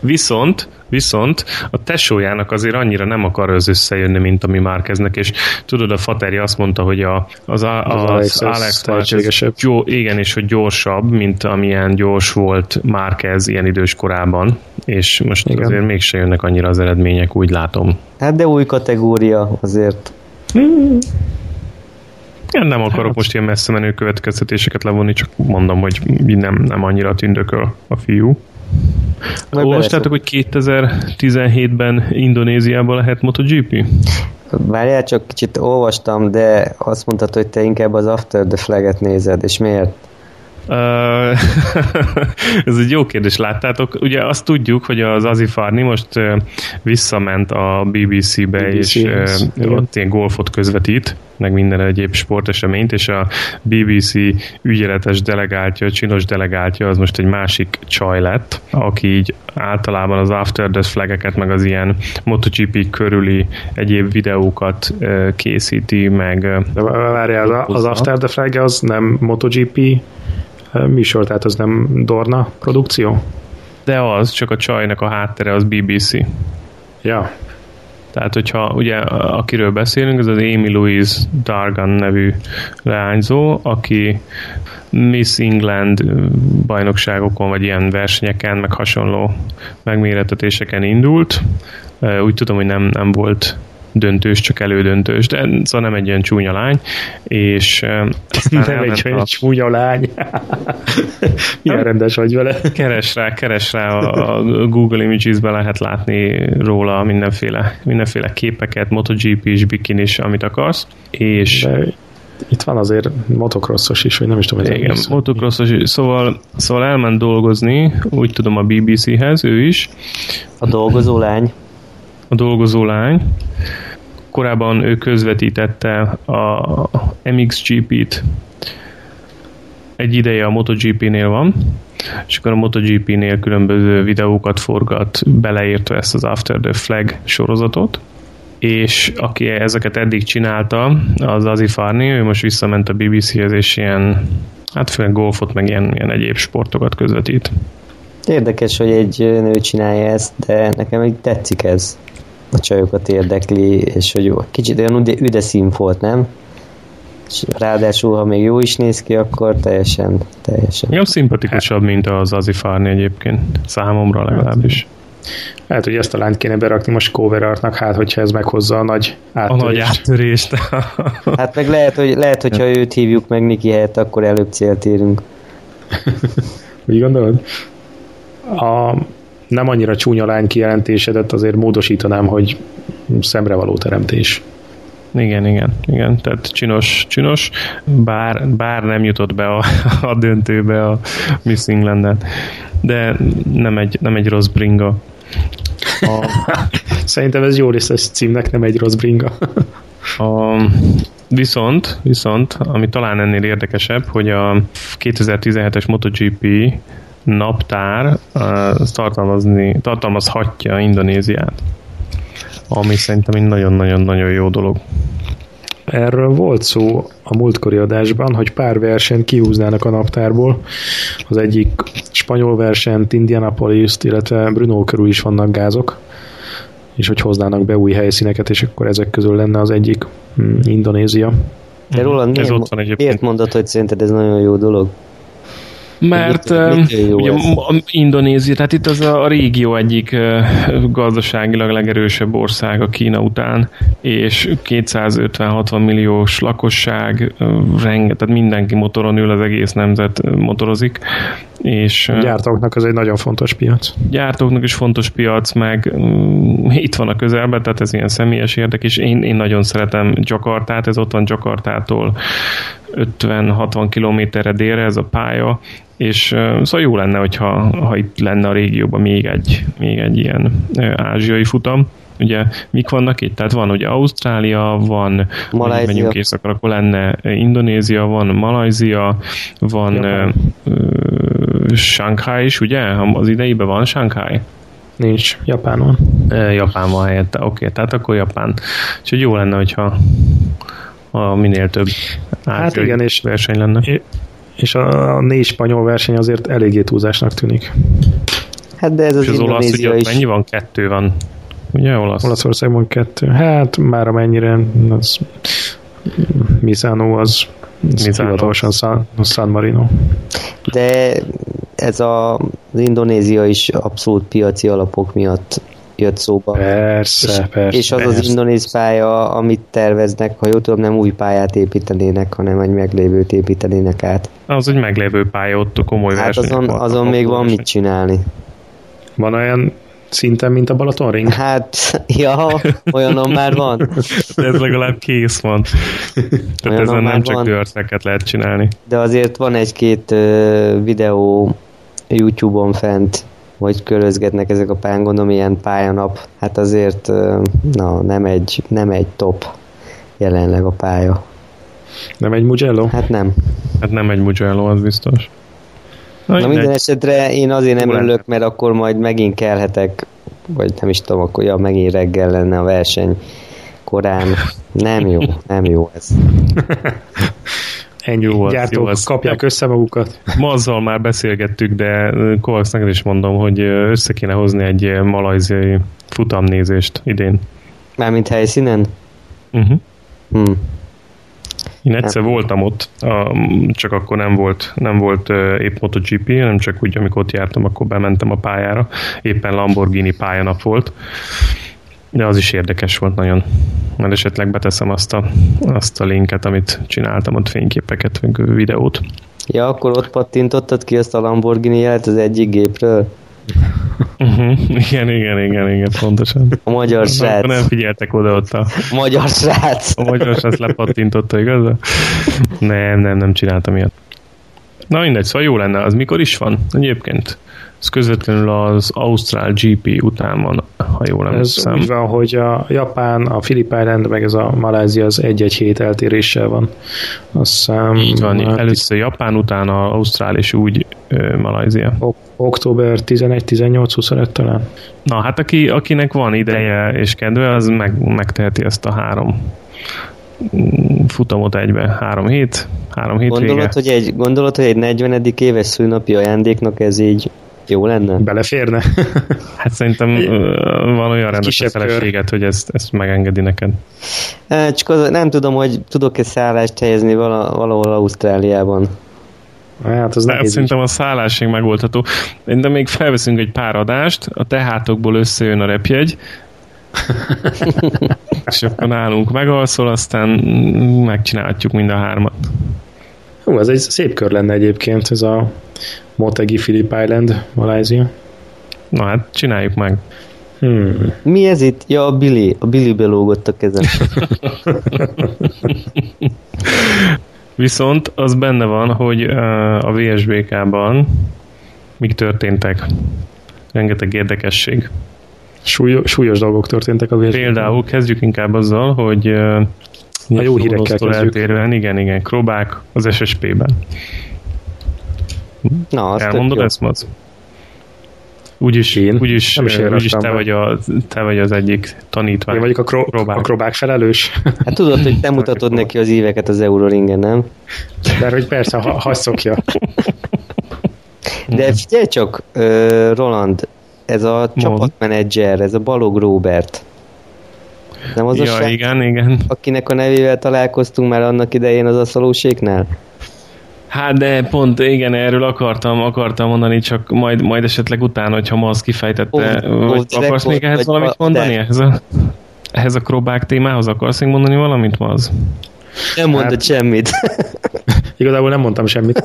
Viszont Viszont a tesójának azért annyira nem akar az összejönni, mint ami már kezdnek, és tudod, a Fateri azt mondta, hogy a, az, a, az, az Alex jó, igen, és hogy gyorsabb, mint amilyen gyors volt Márkez ilyen idős korában, és most igen. azért mégse jönnek annyira az eredmények, úgy látom. Hát de új kategória azért. Hmm. Én nem akarok hát. most ilyen messze menő következtetéseket levonni, csak mondom, hogy nem, nem annyira tündököl a fiú. Olvastátok, hogy 2017-ben Indonéziában lehet MotoGP? Várjál, csak kicsit olvastam, de azt mondtad, hogy te inkább az After the Flag-et nézed, és miért? Ez egy jó kérdés, láttátok? Ugye azt tudjuk, hogy az Azifarni most visszament a BBC-be, BBC, és uh, ott ilyen golfot közvetít, meg minden egyéb sporteseményt, és a BBC ügyeletes delegáltja, csinos delegáltja, az most egy másik csaj lett, aki így általában az After the Flag-eket, meg az ilyen MotoGP körüli egyéb videókat készíti, meg... De várjál, az, az After the Flag az nem MotoGP műsor, tehát az nem Dorna produkció? De az, csak a csajnak a háttere az BBC. Ja. Tehát, hogyha ugye akiről beszélünk, ez az Amy Louise Dargan nevű leányzó, aki Miss England bajnokságokon, vagy ilyen versenyeken, meg hasonló megméretetéseken indult. Úgy tudom, hogy nem, nem volt döntős, csak elődöntős, de szóval nem egy olyan csúnya lány, és aztán nem egy olyan a... csúnya lány. Milyen rendes vagy vele. Keres rá, keres rá a, a Google Images-be lehet látni róla mindenféle, mindenféle képeket, MotoGP is, is, amit akarsz, és de itt van azért motocrossos is, vagy nem is tudom, hogy Igen, motocrossos is. Szóval, szóval elment dolgozni, úgy tudom a BBC-hez, ő is. A dolgozó lány a dolgozó lány. Korábban ő közvetítette a MXGP-t, egy ideje a MotoGP-nél van, és akkor a MotoGP-nél különböző videókat forgat, beleértve ezt az After the Flag sorozatot, és aki ezeket eddig csinálta, az Azi Farni, ő most visszament a BBC-hez, és ilyen, hát főleg golfot, meg ilyen, ilyen egyéb sportokat közvetít. Érdekes, hogy egy nő csinálja ezt, de nekem így tetszik ez a csajokat érdekli, és hogy jó, kicsit olyan üde volt, nem? És ráadásul, ha még jó is néz ki, akkor teljesen, teljesen. Jó, szimpatikusabb, mint az Azifárni egyébként, számomra legalábbis. Lehet, hogy ezt a lányt kéne berakni most cover artnak, hát hogyha ez meghozza a nagy áttörést. A nagy áttörést. hát meg lehet, hogy, lehet hogyha őt hívjuk meg Niki helyett, akkor előbb célt érünk. Úgy gondolod? A, nem annyira csúnya lány kijelentésedet azért módosítanám, hogy szemrevaló teremtés. Igen, igen, igen, tehát csinos, csinos, bár, bár nem jutott be a, a döntőbe a Miss england de nem egy, nem egy rossz bringa. A... Szerintem ez jó lesz a címnek, nem egy rossz bringa. A, viszont, viszont, ami talán ennél érdekesebb, hogy a 2017-es MotoGP naptár tartalmazni, tartalmazhatja Indonéziát. Ami szerintem egy nagyon-nagyon-nagyon jó dolog. Erről volt szó a múltkori adásban, hogy pár versenyt kihúznának a naptárból. Az egyik spanyol versenyt, Indianapolis, illetve Bruno körül is vannak gázok, és hogy hoznának be új helyszíneket, és akkor ezek közül lenne az egyik mm, Indonézia. De Roland, Ez miért, ott van egyébként. miért mondod, hogy szerinted ez nagyon jó dolog? Mert Mit- ugye Indonézia, tehát itt az a régió egyik gazdaságilag legerősebb ország a Kína után, és 250-60 milliós lakosság, ö, renge, tehát mindenki motoron ül, az egész nemzet motorozik, és A gyártóknak ez egy nagyon fontos piac. gyártóknak is fontos piac, meg itt van a közelben, tehát ez ilyen személyes érdek, és én, én nagyon szeretem Jakartát, ez ott van Jakartától 50-60 kilométerre délre ez a pálya, és szóval jó lenne, hogyha ha itt lenne a régióban még egy, még egy ilyen ázsiai futam. Ugye mik vannak itt? Tehát van ugye Ausztrália, van, Malajzia. menjünk északra, akkor lenne Indonézia, van Malajzia, van Japán. uh, Shanghai is, ugye? Az ideiben van Shanghai? Nincs, Japánon. E, Japán van helyette, oké, okay, tehát akkor Japán. Úgyhogy jó lenne, hogyha a minél több Hát igen, és- verseny lenne. És a négy spanyol verseny azért eléggé túlzásnak tűnik. Hát de ez az, És az olasz, ugye is. mennyi van? Kettő van. Ugye olasz? Olaszországban kettő. Hát már amennyire az Misano az, az hivatalosan San, San Marino. De ez a, az Indonézia is abszolút piaci alapok miatt jött szóba. Persze, és, persze. és az az persze. indonéz pálya, amit terveznek, ha jól tudom, nem új pályát építenének, hanem egy meglévőt építenének át. Az egy meglévő pálya, ott a komoly Hát azon, azon még van mit csinálni. Van olyan szinten, mint a Balatonring? Hát, ja, olyanon már van. De ez legalább kész van. Tehát Olyanon ezen nem csak dörteket lehet csinálni. De azért van egy-két ö, videó YouTube-on fent, hogy körözgetnek ezek a pályán, gondolom ilyen pályanap. Hát azért na, nem, egy, nem egy top jelenleg a pálya. Nem egy Mugello? Hát nem. Hát nem egy Mugello, az biztos. Na mindegy. minden esetre én azért nem örülök, mert akkor majd megint kelhetek, vagy nem is tudom, akkor ja, megint reggel lenne a verseny korán. Nem jó, nem jó ez. Ennyi Jó az, gyártók jó az. kapják össze magukat. Ma azzal már beszélgettük, de Kovacs, neked is mondom, hogy össze kéne hozni egy malajziai futamnézést idén. Mármint helyszínen? Uh-huh. Hm. Én egyszer voltam ott, a, csak akkor nem volt, nem volt uh, épp MotoGP, hanem csak úgy, amikor ott jártam, akkor bementem a pályára. Éppen Lamborghini pályanap volt. De az is érdekes volt nagyon. Majd esetleg beteszem azt a, azt a linket, amit csináltam, ott fényképeket, meg videót. Ja, akkor ott pattintottad ki azt a Lamborghini jelet az egyik gépről? Uh-huh. Igen, igen, igen, igen, pontosan. A magyar srác. Nem figyeltek oda ott a, A magyar srác. a magyar srác lepattintotta, igaz? Nem, nem, nem csináltam ilyet. Na mindegy, szóval jó lenne. Az mikor is van egyébként? Ez közvetlenül az Ausztrál GP után van, ha jól Ez emlékszem. úgy van, hogy a Japán, a Phillip Island, meg ez a Malázia az egy-egy hét eltéréssel van. Azt hiszem, Így van, hát először Japán, utána Ausztrál, és úgy ö, Malajzia. ok- október 11-18-25 talán. Na hát aki, akinek van ideje és kedve, az meg, megteheti ezt a három mm, futamot egybe. Három hét, három hétvége. Gondolod, hogy egy, gondolod, hogy egy 40. éves szülnapi ajándéknak ez így jó lenne? Beleférne? Hát szerintem van olyan rendes feleséget, hogy ezt, ezt megengedi neked. Csak az, nem tudom, hogy tudok-e szállást helyezni vala, valahol Ausztráliában. hát az nehéz. szerintem a szállásig megoldható. De még felveszünk egy pár adást, a tehátokból összejön a repjegy, és akkor nálunk megalszol, aztán megcsinálhatjuk mind a hármat. Hú, ez egy szép kör lenne egyébként, ez a Motegi Phillip Island, Malázia. Na hát, csináljuk meg. Hmm. Mi ez itt? Ja, a Billy. A Billy belógott a kezem. Viszont az benne van, hogy a VSBK-ban mik történtek. Rengeteg érdekesség. Súly, súlyos dolgok történtek a VSB. Például kezdjük inkább azzal, hogy a jó hírekkel. Eltérően, igen, igen, Krobák az SSP-ben. Na, azt Elmondod ezt, Mac? Úgyis, Én? úgyis, Nem is úgyis te, be. vagy a, te vagy az egyik tanítvány. Én vagyok a, kro- Krobák. a krobák felelős. Hát tudod, hogy te mutatod neki az éveket az Euroringen, nem? De hogy persze, ha, ha szokja. De figyelj csak, Roland, ez a csapatmenedzser, ez a Balog Robert. Nem az a Ja, srác, igen, igen. akinek a nevével találkoztunk már annak idején az aszalóséknál? Hát de pont igen, erről akartam, akartam mondani, csak majd, majd esetleg utána, hogyha ma azt kifejtette, ó, vagy direkt akarsz még ehhez valamit a- mondani? de- Ehhez a, ehhez a krobák témához akarsz még mondani valamit, ma az? Nem mondod Hát- semmit. Igazából nem mondtam semmit.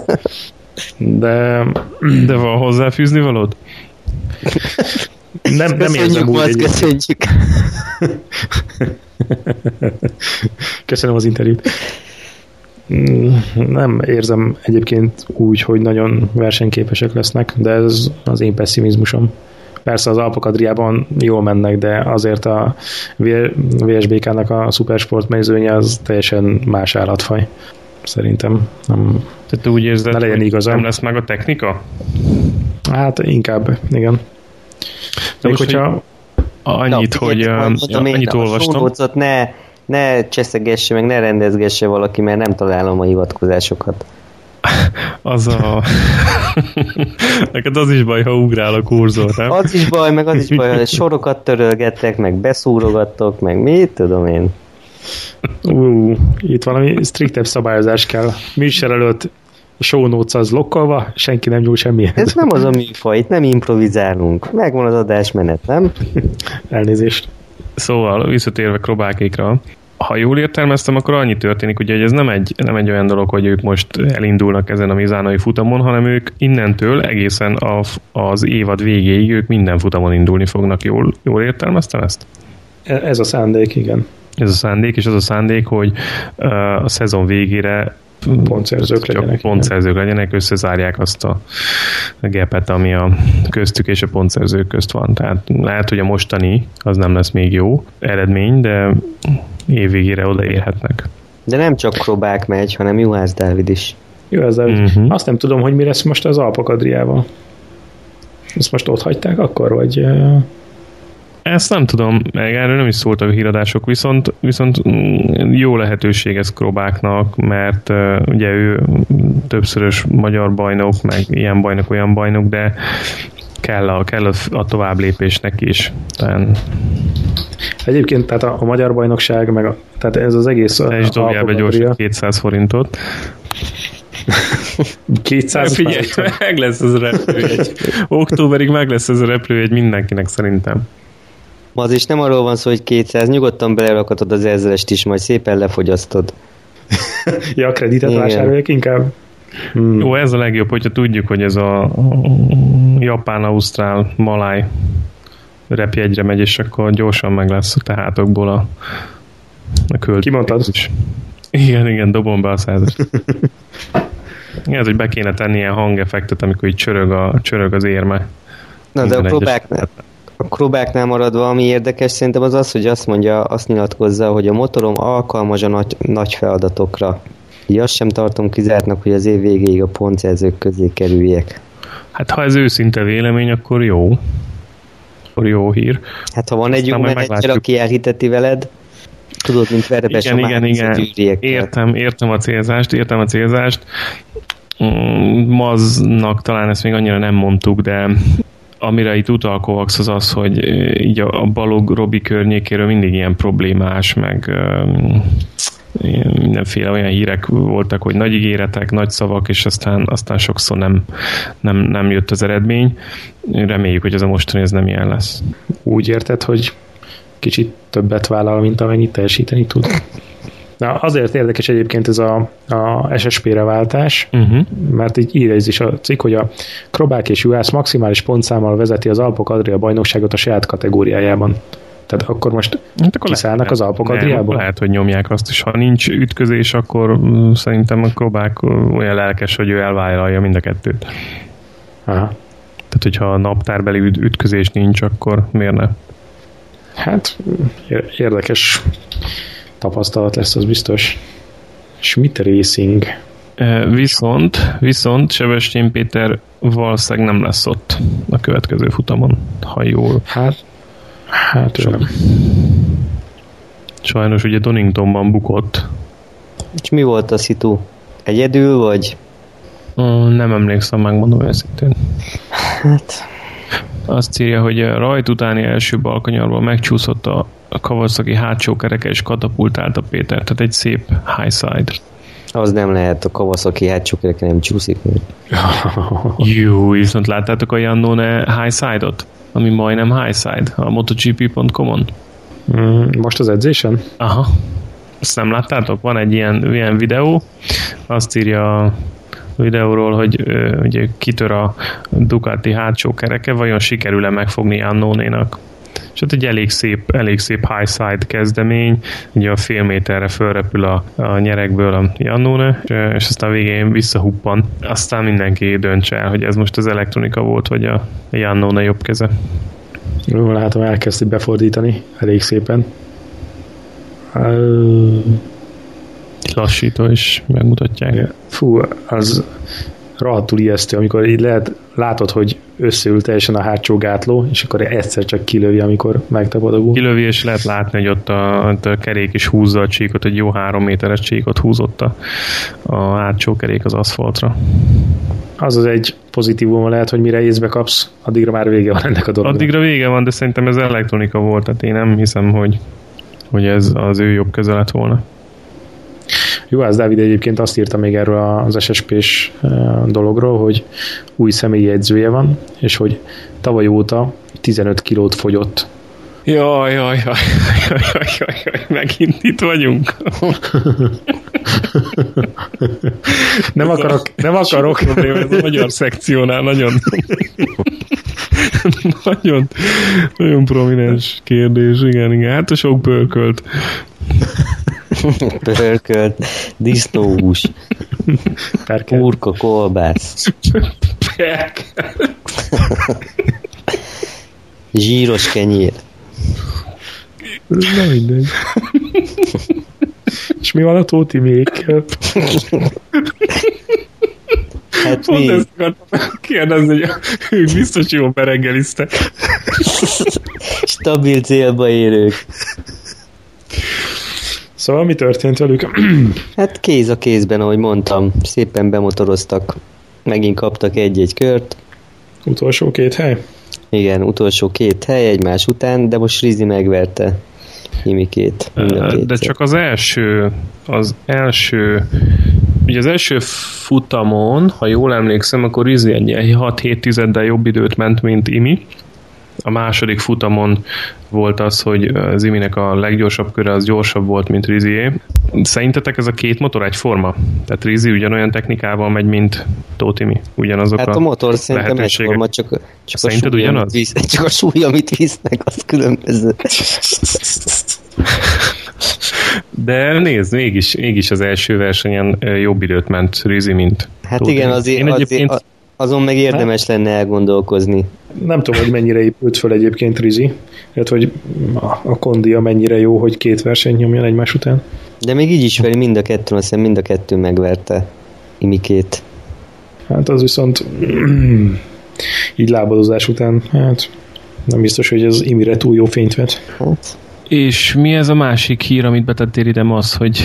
De De van hozzáfűzni valód? nem, nem köszönjük, érzem úgy egy... köszönjük. Köszönöm az interjút. Mm, Nem érzem egyébként úgy, hogy nagyon versenyképesek lesznek, de ez az én pessimizmusom. Persze az Alpok Adriában jól mennek, de azért a VSBK-nak a szupersport mezőnye az teljesen más állatfaj. Szerintem. Nem, Tehát te úgy érzed, Ne legyen hogy igazam. nem lesz meg a technika? hát inkább, igen. De most, hogyha Annyit, Na, hogy uh, én, annyit a olvastam. show ne, ne cseszegesse, meg ne rendezgesse valaki, mert nem találom a hivatkozásokat. Az a... Neked az is baj, ha ugrál a kurzor, nem? Az is baj, meg az is baj, hogy sorokat törölgettek, meg beszúrogattok, meg mit tudom én. ú, itt valami striktebb szabályozás kell. Műsor előtt show notes az lokkolva, senki nem nyúl semmihez. Ez nem az a műfaj, itt nem improvizálunk. Megvan az adásmenet, nem? Elnézést. Szóval, visszatérve krobákékra, ha jól értelmeztem, akkor annyi történik, ugye, hogy ez nem egy, nem egy olyan dolog, hogy ők most elindulnak ezen a mizánai futamon, hanem ők innentől egészen a, az évad végéig ők minden futamon indulni fognak. Jól, jól értelmeztem ezt? E- Ez a szándék, igen. Ez a szándék, és az a szándék, hogy a szezon végére Pontszerzők csak legyenek. pontszerzők legyenek, összezárják azt a gepet, ami a köztük és a pontszerzők közt van. Tehát lehet, hogy a mostani az nem lesz még jó eredmény, de évvégére odaérhetnek. De nem csak Krobák megy, hanem Juhász Dávid is. Jó, ezzel Mhm. uh-huh. azt nem tudom, hogy mi lesz most az Alpok Adriával. Ezt most ott hagyták akkor, vagy... Ezt nem tudom, meg erről nem is szóltak a híradások, viszont, viszont mm, jó lehetőség ez Krobáknak, mert uh, ugye ő többszörös magyar bajnok, meg ilyen bajnok, olyan bajnok, de kell a, kell a, a tovább lépésnek is. Tehát Egyébként tehát a, a magyar bajnokság, meg a, tehát ez az egész te is dobjál be gyorsan Adria. 200 forintot. 200 Figyelj, meg lesz ez a repülőjegy. Októberig meg lesz ez a repülőjegy mindenkinek szerintem. Az is nem arról van szó, hogy 200, nyugodtan belerakatod az ezerest is, majd szépen lefogyasztod. Ja, kreditet Igen. vásároljak inkább? Hmm. Jó, ez a legjobb, hogyha tudjuk, hogy ez a japán, ausztrál, maláj repjegyre megy, és akkor gyorsan meg lesz a tehátokból a, a költség. Kimondtad? is. Igen, igen, dobom be a százast. Igen, ez, hogy be kéne tenni ilyen hangeffektet, amikor így csörög, a, csörög az érme. Na de a Krobáknál, a Krobáknál maradva, ami érdekes szerintem az az, hogy azt mondja, azt nyilatkozza, hogy a motorom alkalmas a nagy, nagy feladatokra. Így azt sem tartom kizártnak, hogy az év végéig a pontszerzők közé kerüljek. Hát ha ez őszinte vélemény, akkor jó. Akkor jó hír. Hát ha van egy jó menedzser, aki elhiteti veled, tudod, mint Verebes Igen, a igen, igen. Értem, értem a célzást, értem a célzást. Mm, Maznak talán ezt még annyira nem mondtuk, de amire itt utal Kovacs az az, hogy így a a Balog Robi környékéről mindig ilyen problémás, meg mindenféle olyan hírek voltak, hogy nagy ígéretek, nagy szavak, és aztán, aztán sokszor nem, nem, nem jött az eredmény. Reméljük, hogy ez a mostani ez nem ilyen lesz. Úgy érted, hogy kicsit többet vállal, mint amennyit teljesíteni tud. Na, azért érdekes egyébként ez a, a SSP-re váltás, Uh-huh. mert így ír ez is a cikk, hogy a Krobák és Juhász maximális pontszámmal vezeti az Alpok Adria bajnokságot a saját kategóriájában. Tehát akkor most Hát akkor Kiszállnak az Alpok Adriából? Lehet, hogy nyomják azt is. Ha nincs ütközés, akkor mm, szerintem a Krobák olyan lelkes, hogy ő elvállalja mind a kettőt. Aha. Tehát, hogyha a naptárbeli üt- ütközés nincs, akkor miért ne? Hát érdekes tapasztalat lesz, az biztos. Schmidt Racing. Viszont, viszont Sebestyén Péter valószínűleg nem lesz ott a következő futamon, ha jól. Hát, hát Sajnos, Sajnos ugye Doningtonban bukott. És mi volt a szitu? Egyedül, vagy? Nem emlékszem, megmondom őszintén. Hát... Azt írja, hogy a rajt utáni első balkanyarban megcsúszott a, a Kawasaki hátsó kereke és katapultált a Péter, tehát egy szép high side. Az nem lehet, a Kawasaki hátsó kereke nem csúszik. Jó, viszont láttátok a Jannone high side-ot? Ami majdnem high side, a MotoGP.com-on. Mm, most az edzésen? Aha. Ezt nem láttátok? Van egy ilyen, ilyen videó, azt írja videóról, hogy ö, ugye kitör a Ducati hátsó kereke, vajon sikerül-e megfogni Annónénak? És ott egy elég szép, elég szép high side kezdemény, ugye a fél méterre fölrepül a, a nyerekből a Jannone, és, aztán végén visszahuppan. Aztán mindenki döntse el, hogy ez most az elektronika volt, vagy a Jannone jobb keze. Jó, látom, elkezdi befordítani elég szépen. Lassító is megmutatják. Fú, az rohadtul ijesztő, amikor így lehet, látod, hogy összeül teljesen a hátsó gátló, és akkor egyszer csak kilövi, amikor megtapad a gumi. Kilövi, és lehet látni, hogy ott a, ott a kerék is húzza a csíkot, egy jó három méteres csíkot húzott a, a hátsó kerék az aszfaltra. Az az egy pozitívum lehet, hogy mire észbe kapsz, addigra már vége van ennek a dolognak. Addigra vége van, de szerintem ez elektronika volt, tehát én nem hiszem, hogy, hogy ez az ő jobb közelet volna. Juhász Dávid egyébként azt írta még erről az SSP-s dologról, hogy új személyi edzője van, és hogy tavaly óta 15 kilót fogyott. Jaj, jaj, jaj, jaj, jaj, jaj, jaj megint itt vagyunk. nem akarok, nem akarok. Ez a magyar szekciónál nagyon nagyon, nagyon prominens kérdés, igen, igen. Hát a sok pörkölt. Pörkölt, disznóhús, kurka, kolbász. Zsíros kenyér. Na mindegy. És mi van a Tóti mékkel? Hát mi? Pont ezt akartam kérdezni, hogy ők biztos jó bereggeliztek. Stabil célba érők. Szóval mi történt velük? Hát kéz a kézben, ahogy mondtam, szépen bemotoroztak, megint kaptak egy-egy kört. Utolsó két hely? Igen, utolsó két hely egymás után, de most Rizi megverte Imikét. De csak az első, az első ugye az első futamon, ha jól emlékszem, akkor Rizi egy 6-7 tizeddel jobb időt ment, mint Imi. A második futamon volt az, hogy az Iminek a leggyorsabb köre az gyorsabb volt, mint Rizié. Szerintetek ez a két motor egyforma? Tehát Rizi ugyanolyan technikával megy, mint Tótimi? Ugyanazok hát a, a motor szerintem egyforma, csak, csak, a súly, ugyanaz? Visz, csak a súly, amit visznek, az különböző. De nézd, mégis, mégis az első versenyen jobb időt ment Rizi, mint Hát Tótimi. igen, azért, Én egyébként... azért azon meg érdemes hát? lenne elgondolkozni. Nem tudom, hogy mennyire épült föl egyébként Rizi, hát hogy a kondia mennyire jó, hogy két versenyt nyomjon egymás után. De még így is veri mind a kettő, azt hiszem mind a kettő megverte Imikét. Hát az viszont így lábadozás után, hát nem biztos, hogy az Imire túl jó fényt vet. Hát. És mi ez a másik hír, amit betettél ide, az, hogy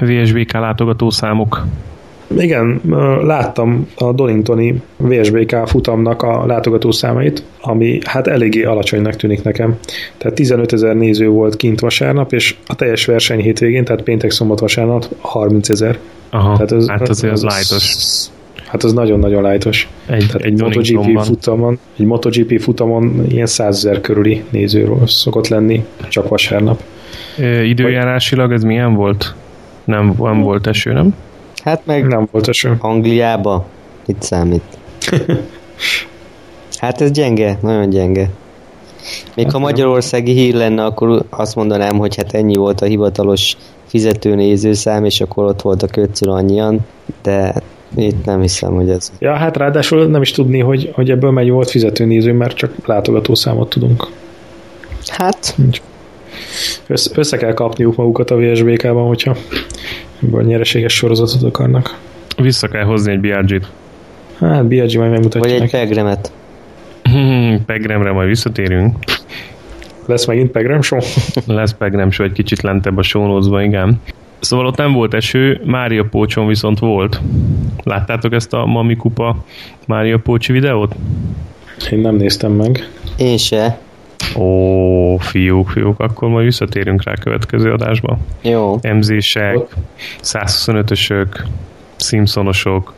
VSBK látogatószámok igen, láttam a Doningtoni VSBK futamnak a látogatószámait, ami hát eléggé alacsonynak tűnik nekem. Tehát 15 ezer néző volt kint vasárnap, és a teljes verseny hétvégén, tehát péntek, szombat, vasárnap 30 ezer. Aha, tehát az, hát azért az, az lájtos. Hát az nagyon-nagyon lájtos. Egy, Tehát egy MotoGP futamon, egy MotoGP futamon ilyen százezer körüli nézőről szokott lenni, csak vasárnap. E, időjárásilag ez milyen volt? Nem, nem volt eső, nem? Hát meg nem volt eső. Angliába itt számít. hát ez gyenge, nagyon gyenge. Még hát ha magyarországi hír lenne, akkor azt mondanám, hogy hát ennyi volt a hivatalos fizető nézőszám, és akkor ott volt a kötszül annyian, de itt nem hiszem, hogy ez. Ja, hát ráadásul nem is tudni, hogy, hogy ebből mennyi volt fizető néző, mert csak látogató számot tudunk. Hát, Össze, össze kell kapniuk magukat a VSBK-ban, hogyha ebből nyereséges sorozatot akarnak. Vissza kell hozni egy BRG-t. Hát BRG majd megmutatja vagy egy neki. pegremet. Hmm, Pegremre majd visszatérünk. Lesz megint Pegram show? Lesz Pegrem show egy kicsit lentebb a show igen. Szóval ott nem volt eső, Mária Pócson viszont volt. Láttátok ezt a Mami Kupa Mária Pócsi videót? Én nem néztem meg. Én se. Ó, fiúk, fiúk, akkor majd visszatérünk rá a következő adásba. Jó. MZ-sek, 125-ösök, Simpsonosok,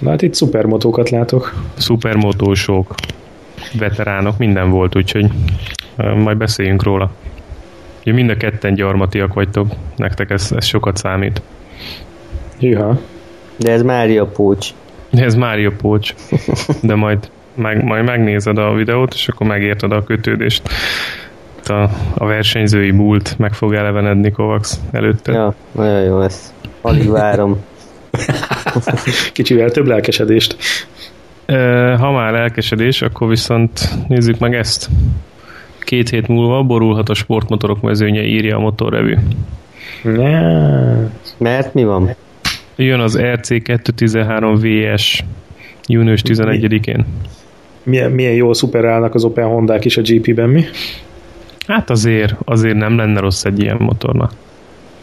Na hát itt szupermotókat látok. szupermotósok, veteránok, minden volt, úgyhogy majd beszéljünk róla. Ugye mind a ketten gyarmatiak vagytok, nektek ez, ez sokat számít. Hűha. De ez Mária Pócs. De ez Mária Pócs, de majd, meg, majd megnézed a videót, és akkor megérted a kötődést. A, a versenyzői múlt meg fog elevenedni Kovacs előtte. Ja, nagyon jó ez. Alig várom. Kicsivel több lelkesedést. Ha már lelkesedés, akkor viszont nézzük meg ezt. Két hét múlva borulhat a sportmotorok mezőnye, írja a motorrevű. Mert mi van? Jön az RC 213 VS június 11-én. Milyen, milyen jól szuperálnak az Open Hondák is a GP-ben, mi? Hát azért, azért nem lenne rossz egy ilyen motornak.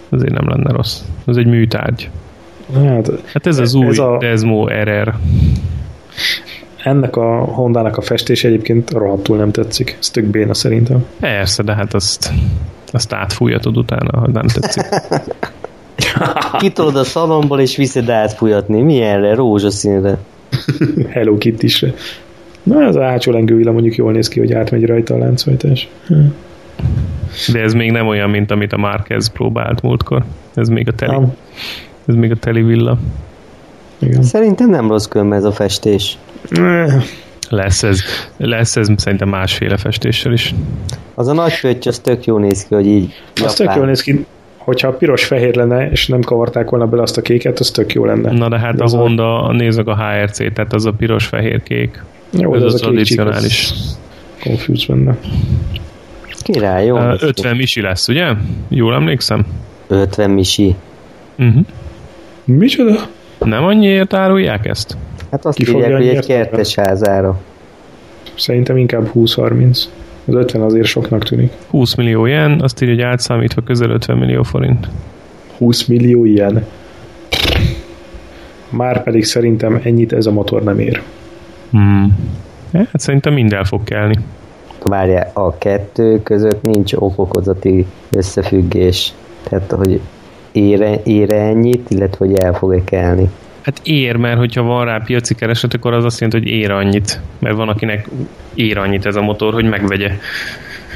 Azért nem lenne rossz. Ez egy műtárgy. Hát, Hát ez az új Ez a- Desmo RR. ennek a Hondának a festése egyébként rohadtul nem tetszik. Ez tök béna szerintem. Persze, de hát azt, azt átfújatod utána, ha nem tetszik. Kitolod a szalomból és viszed átfújatni. Milyenre? Rózsaszínre. Hello Kitty-sre. Na, ez a hátsó lengővilla mondjuk jól néz ki, hogy átmegy rajta a láncfajtás. De ez még nem olyan, mint amit a Márquez próbált múltkor. Ez még a teli, Nem. ez még a teli villa. Igen. Szerintem nem rossz különben ez a festés. Lesz ez, lesz ez szerintem másféle festéssel is. Az a nagy pötty, az tök jó néz ki, hogy így Az tök jól néz ki, hogyha piros-fehér lenne, és nem kavarták volna bele azt a kéket, az tök jó lenne. Na de hát a Ez a- Honda, nézzük a HRC, tehát az a piros-fehér-kék. Jó, ez a az a csík, tradicionális. Confuse benne. Király, jó. Ki. 50 misi lesz, ugye? Jól emlékszem? 50 misi. Uh-huh. Micsoda? Nem annyiért árulják ezt? Hát azt Ki írják, hogy egy kertes házára. Szerintem inkább 20-30. Az 50 azért soknak tűnik. 20 millió jen, azt írja, hogy átszámítva közel 50 millió forint. 20 millió ilyen. Már pedig szerintem ennyit ez a motor nem ér. Hmm. Hát szerintem mind el fog kelni. Várjál, a kettő között nincs okokozati összefüggés. Tehát, hogy ére, ére ennyit, illetve hogy el fog-e kelni. Hát ér, mert hogyha van rá piaci kereset, akkor az azt jelenti, hogy ér annyit. Mert van, akinek ér annyit ez a motor, hogy megvegye.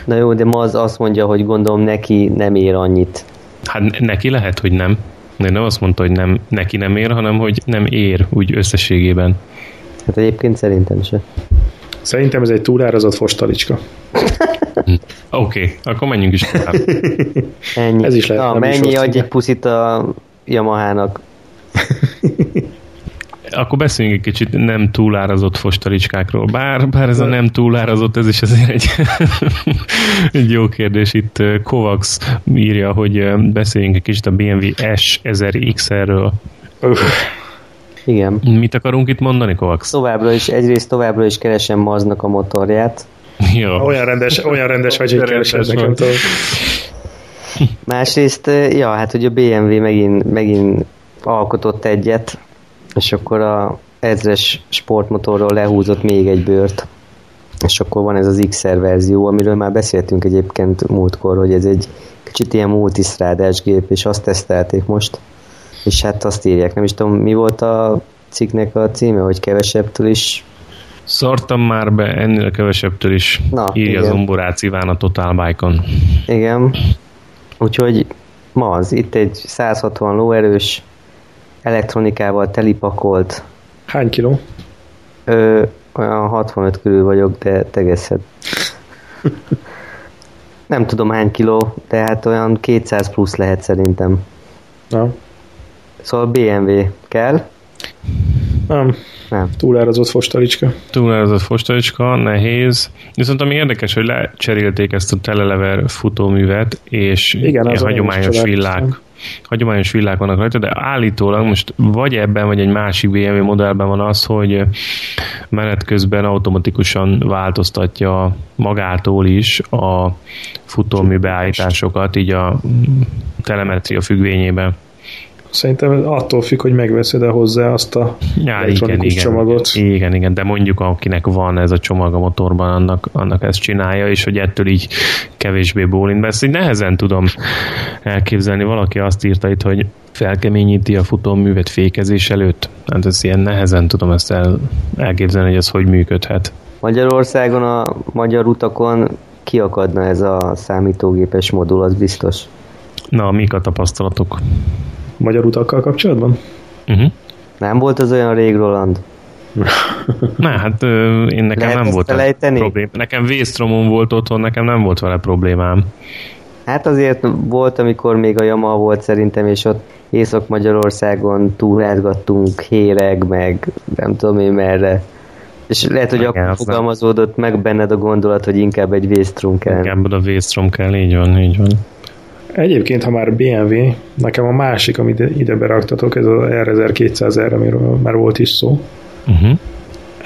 Na jó, de ma az azt mondja, hogy gondolom neki nem ér annyit. Hát ne- neki lehet, hogy nem. De nem azt mondta, hogy nem, neki nem ér, hanem hogy nem ér úgy összességében. Hát egyébként szerintem se. Szerintem ez egy túlárazott fostalicska. Oké, okay, akkor menjünk is tovább. Ennyi. Ez is lehet, Na, mennyi adj egy puszit a Yamahának. Akkor beszéljünk egy kicsit nem túlárazott fostalicskákról. Bár, bár ez a nem túlárazott, ez is azért egy, egy jó kérdés. Itt eh, Kovacs írja, hogy eh, beszéljünk egy kicsit a BMW S1000XR-ről. Igen. Mit akarunk itt mondani, Kovacs? Továbbra is, egyrészt továbbra is keresem Maznak a motorját. Ja. olyan rendes, olyan rendes vagy, hogy keresed nekem. Másrészt, eh, ja, hát hogy a BMW megint, megint alkotott egyet, és akkor a ezres sportmotorról lehúzott még egy bőrt. És akkor van ez az XR verzió, amiről már beszéltünk egyébként múltkor, hogy ez egy kicsit ilyen multisztrádás gép, és azt tesztelték most. És hát azt írják, nem is tudom, mi volt a cikknek a címe, hogy kevesebbtől is Szartam már be ennél kevesebbtől is, Na, írja igen. Zomborác Iván a Total Bike-on. Igen. Úgyhogy ma az. Itt egy 160 lóerős elektronikával telipakolt Hány kiló? ö, olyan 65 körül vagyok, de tegezhet. Nem tudom hány kiló, de hát olyan 200 plusz lehet szerintem. Na, Szóval BMW kell. Nem. Nem. Túlárazott fostalicska. Túlárazott fostalicska, nehéz. Viszont ami érdekes, hogy lecserélték ezt a telelever futóművet, és Igen, az hagyományos villák hagyományos villák vannak rajta, de állítólag most vagy ebben, vagy egy másik BMW modellben van az, hogy menet közben automatikusan változtatja magától is a futómű beállításokat, így a telemetria függvényében. Szerintem attól függ, hogy megveszed-e hozzá azt a ja, igen, igen, csomagot. Igen, igen, de mondjuk akinek van ez a csomag a motorban, annak, annak ezt csinálja, és hogy ettől így kevésbé bólint be. Ezt így nehezen tudom elképzelni. Valaki azt írta itt, hogy felkeményíti a futóművet fékezés előtt. Hát ez ilyen nehezen tudom ezt el, elképzelni, hogy ez hogy működhet. Magyarországon a magyar utakon kiakadna ez a számítógépes modul, az biztos. Na, mik a tapasztalatok? Magyar utakkal kapcsolatban? Uh-huh. Nem volt az olyan rég, Roland? Na, hát én nekem Lehet nem volt probléma. Nekem Vésztromon volt otthon, nekem nem volt vele problémám. Hát azért volt, amikor még a Yamaha volt szerintem, és ott Észak-Magyarországon túlázgattunk, héreg, meg nem tudom én merre. És lehet, hogy Igen, akkor fogalmazódott meg benned a gondolat, hogy inkább egy Vésztrom kell. Inkább a Vésztrom kell, így van, így van. Egyébként, ha már BMW, nekem a másik, amit ide beraktatok, ez az R1200R, amiről már volt is szó. Uh-huh.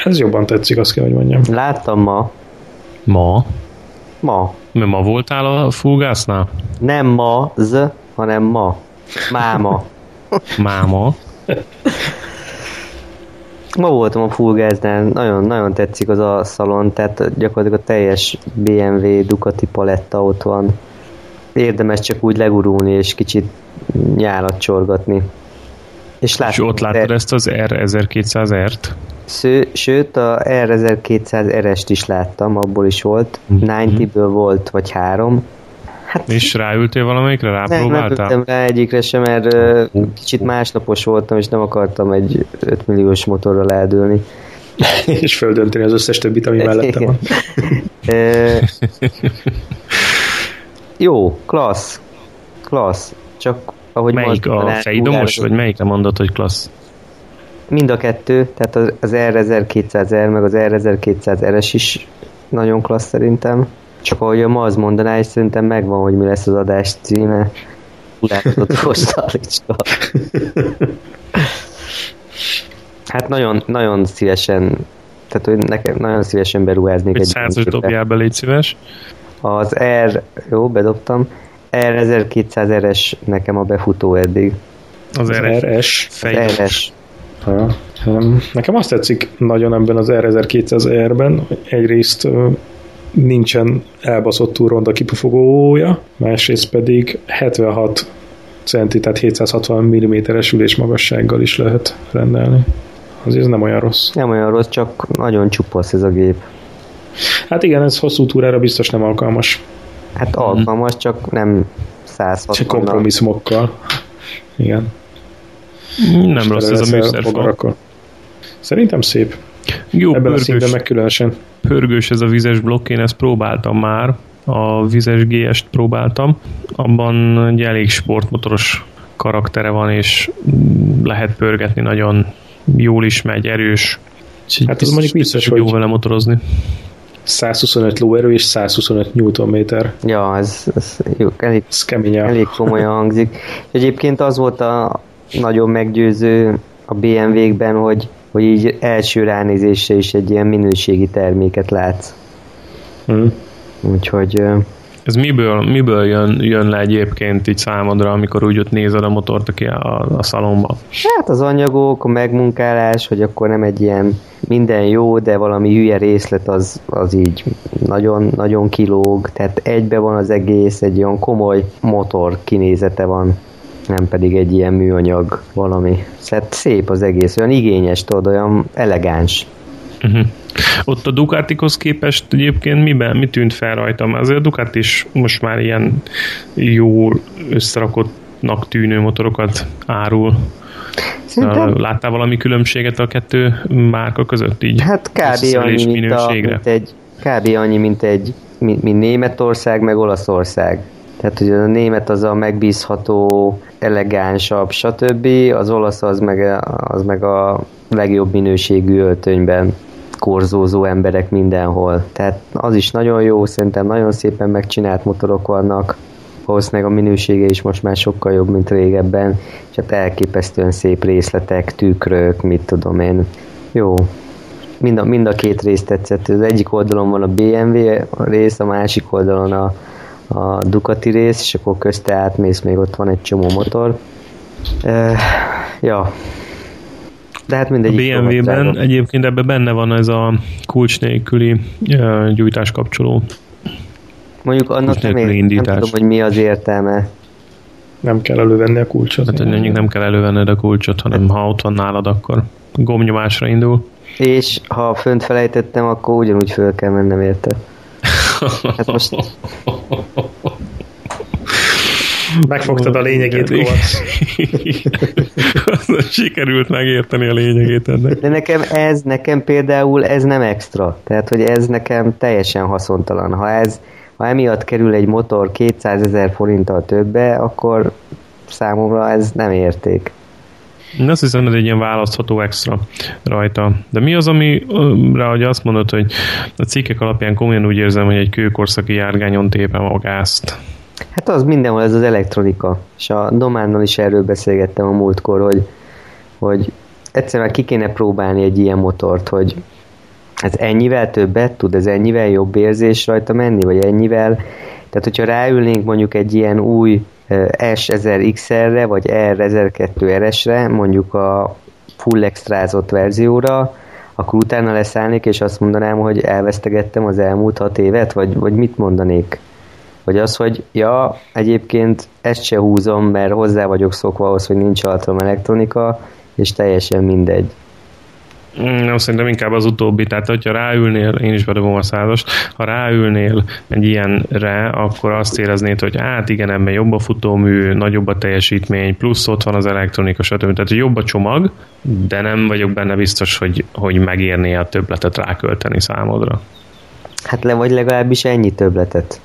Ez jobban tetszik, azt kell, hogy mondjam. Láttam ma. Ma? Ma. Mert ma voltál a Fulgásznál? Nem ma, z, hanem ma. Máma. Máma. Ma voltam a Fulgáznál, nagyon, nagyon tetszik az a szalon, tehát gyakorlatilag a teljes BMW Ducati paletta ott van érdemes csak úgy legurulni és kicsit nyálat csorgatni. És, és ott láttad er... ezt az R1200R-t? Sző, sőt, a R1200 R-est is láttam, abból is volt. Mm-hmm. 90-ből volt, vagy három. Hát, és ráültél valamelyikre? Rápróbáltál? Nem, nem rá egyikre sem, mert uh, kicsit másnapos voltam, és nem akartam egy 5 milliós motorral eldőlni. és földönteni az összes többit, ami mellette van. Jó, klassz. Klassz. Csak ahogy Melyik a fejdomos, vagy melyikre mondod, hogy klassz? Mind a kettő, tehát az, az R1200R meg az R1200RS is nagyon klassz szerintem. Csak ahogy a Maz mondaná, és szerintem megvan, hogy mi lesz az adás címe. Látod. Hát nagyon, nagyon szívesen tehát hogy nekem nagyon szívesen beruháznék egy, egy százas dobjál be, légy szíves. Az R, jó, bedobtam, R1200RS nekem a befutó eddig. Az, az RS? Az RS. Ha. Nekem azt tetszik nagyon ebben az R1200R-ben, egyrészt nincsen elbaszott túl ronda kipufogója, másrészt pedig 76 centi, tehát 760 mm-es ülés magassággal is lehet rendelni. Azért ez nem olyan rossz. Nem olyan rossz, csak nagyon csupasz ez a gép. Hát igen, ez hosszú túrára biztos nem alkalmas. Hát alkalmas, csak nem 160 Csak kompromisszumokkal. Igen. Nem És rossz ez a műszerfal. Szerintem szép. Jó, Ebben pörgős, a színben meg különösen. Pörgős ez a vizes blokk, én ezt próbáltam már. A vizes GS-t próbáltam. Abban egy elég sportmotoros karaktere van, és lehet pörgetni nagyon jól is megy, erős. Hát az mondjuk biztos, hogy jó vele motorozni. 125 lóerő és 125 Nm. Ja, ez, ez, jó, elég, ez kemény. elég komolyan hangzik. Egyébként az volt a nagyon meggyőző a BMW-kben, hogy, hogy így első ránézésre is egy ilyen minőségi terméket látsz. Hmm. Úgyhogy ez miből, miből jön, jön le egyébként így számodra, amikor úgy ott nézed a motort aki a, a szalomba? Hát az anyagok, a megmunkálás, hogy akkor nem egy ilyen minden jó, de valami hülye részlet az, az így nagyon, nagyon kilóg, tehát egybe van az egész, egy olyan komoly motor kinézete van nem pedig egy ilyen műanyag valami. Tehát szép az egész, olyan igényes, tudod, olyan elegáns. Uh-huh. Ott a Ducatikhoz képest egyébként miben, mi tűnt fel rajtam? Azért a Ducati is most már ilyen jó összerakottnak tűnő motorokat árul. Szerintem... Láttál valami különbséget a kettő márka között így? Hát kb. annyi, mint, a, mint egy, kb. annyi, mint egy mint, mint Németország, meg Olaszország. Tehát, hogy a német az a megbízható, elegánsabb, stb. Az olasz az meg, az meg a legjobb minőségű öltönyben korzózó emberek mindenhol. Tehát az is nagyon jó, szerintem nagyon szépen megcsinált motorok vannak, valószínűleg a minősége is most már sokkal jobb, mint régebben, és hát elképesztően szép részletek, tükrök, mit tudom én. Jó. Mind a, mind a két rész tetszett. Az egyik oldalon van a BMW rész, a másik oldalon a, a Ducati rész, és akkor közte átmész, még ott van egy csomó motor. Uh, ja, de hát mindegy. A BMW-ben egyébként ebben benne van ez a kulcs nélküli gyújtás kapcsoló. Mondjuk annak nem, ér, nem tudom, hogy mi az értelme. Nem kell elővenni a kulcsot. Hát, mondjuk nem kell elővenned a kulcsot, hanem ha ott van nálad, akkor gomnyomásra indul. És ha fönt felejtettem, akkor ugyanúgy föl kell mennem érte. Hát most... Megfogtad a lényegét, Kovacs. Sikerült megérteni a lényegét ennek. De nekem ez, nekem például ez nem extra. Tehát, hogy ez nekem teljesen haszontalan. Ha ez, ha emiatt kerül egy motor 200 ezer forinttal többe, akkor számomra ez nem érték. Én azt hiszem, ez egy ilyen választható extra rajta. De mi az, ami rá, hogy azt mondod, hogy a cikkek alapján komolyan úgy érzem, hogy egy kőkorszaki járgányon tépem a gázt. Hát az mindenhol ez az elektronika. És a Dománnal is erről beszélgettem a múltkor, hogy, hogy egyszerűen ki kéne próbálni egy ilyen motort, hogy ez ennyivel többet tud, ez ennyivel jobb érzés rajta menni, vagy ennyivel. Tehát, hogyha ráülnénk mondjuk egy ilyen új S1000XR-re, vagy R1002RS-re, mondjuk a full extrázott verzióra, akkor utána leszállnék, és azt mondanám, hogy elvesztegettem az elmúlt hat évet, vagy, vagy mit mondanék? Vagy az, hogy ja, egyébként ezt se húzom, mert hozzá vagyok szokva ahhoz, hogy nincs alattam elektronika, és teljesen mindegy. Nem, szerintem inkább az utóbbi, tehát hogyha ráülnél, én is bedobom a százast, ha ráülnél egy ilyenre, akkor azt éreznéd, hogy hát igen, ebben jobb a futómű, nagyobb a teljesítmény, plusz ott van az elektronika, stb. Tehát jobb a csomag, de nem vagyok benne biztos, hogy, hogy megérné a többletet rákölteni számodra. Hát le vagy legalábbis ennyi többletet.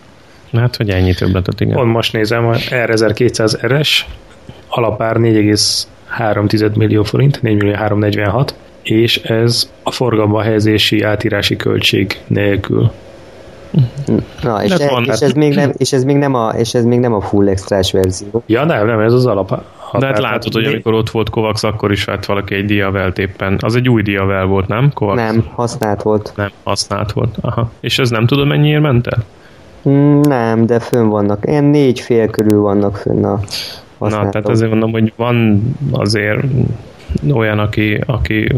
Hát, hogy ennyi többletet, igen. Pont most nézem, a R1200 RS alapár 4,3 millió forint, 4 millió 346, és ez a forgalomba helyezési átírási költség nélkül. Na, és, e, és, ez még nem, és, ez még nem a, és ez még nem a full extrás verzió. Ja, nem, nem, ez az alap. De hát látod, hogy amikor ott volt Kovacs, akkor is vett valaki egy diavelt éppen. Az egy új diavel volt, nem? Kovacs? Nem, használt volt. Nem, használt volt. Aha. És ez nem tudom mennyiért ment el? Nem, de fönn vannak. Ilyen négy fél körül vannak fönn a Na, tehát azért mondom, hogy van azért olyan, aki, aki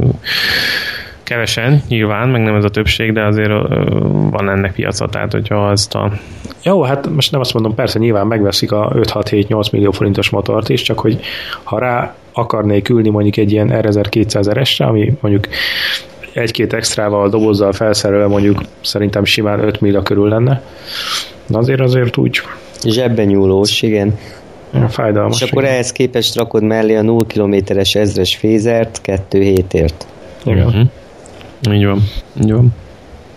kevesen, nyilván, meg nem ez a többség, de azért van ennek piaca, tehát hogyha ezt a... Jó, hát most nem azt mondom, persze nyilván megveszik a 5-6-7-8 millió forintos motort is, csak hogy ha rá akarnék ülni mondjuk egy ilyen R1200 RS-re, ami mondjuk egy-két extrával, dobozzal felszerelve mondjuk szerintem simán 5 millió körül lenne. Na azért azért úgy... Zsebben nyúlós, igen. Fájdalmas. És akkor igen. ehhez képest rakod mellé a 0 kilométeres ezres fézert 2 hétért. Igen. Uh-huh. Így van. Így van.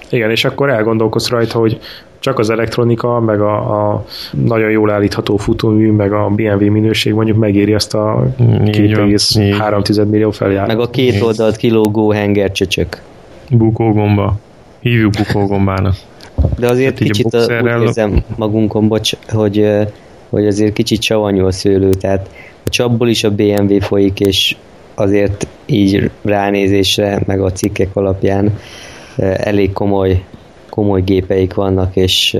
Igen, és akkor elgondolkodsz rajta, hogy csak az elektronika, meg a, a nagyon jól állítható futómű, meg a BMW minőség mondjuk megéri ezt a 2,3 millió feljár. Meg a két oldalt kilógó hengercsöcsök. Bukógomba. Hívjuk bukógombának. De azért hát kicsit a, úgy érzem magunkon, bocs, hogy, hogy azért kicsit savanyú a szőlő, tehát a csapból is a BMW folyik, és azért így ránézésre, meg a cikkek alapján elég komoly komoly gépeik vannak, és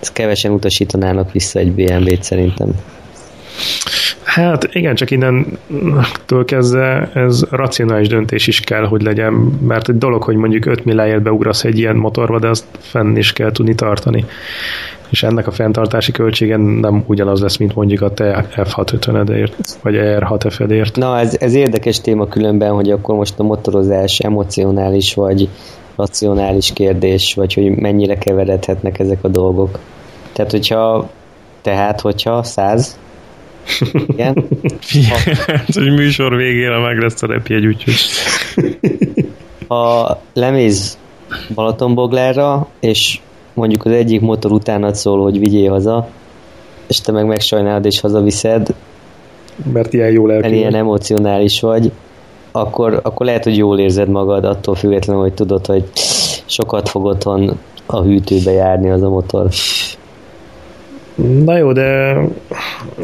ezt kevesen utasítanának vissza egy BMW-t szerintem. Hát igen, csak innentől kezdve ez racionális döntés is kell, hogy legyen, mert egy dolog, hogy mondjuk 5 milliáért beugrasz egy ilyen motorba, de azt fenn is kell tudni tartani. És ennek a fenntartási költsége nem ugyanaz lesz, mint mondjuk a te F650-edért, vagy R6F-edért. Na, ez, ez érdekes téma különben, hogy akkor most a motorozás emocionális, vagy racionális kérdés, vagy hogy mennyire keveredhetnek ezek a dolgok. Tehát, hogyha tehát, hogyha száz igen. hát, hogy műsor végére meg lesz a repjegy, úgyhogy. Ha lemész Balatonboglára, és mondjuk az egyik motor utánad szól, hogy vigyél haza, és te meg megsajnálod és hazaviszed, mert ilyen jól elkívül. ilyen emocionális vagy, akkor, akkor lehet, hogy jól érzed magad, attól függetlenül, hogy tudod, hogy sokat fog otthon a hűtőbe járni az a motor. Na jó, de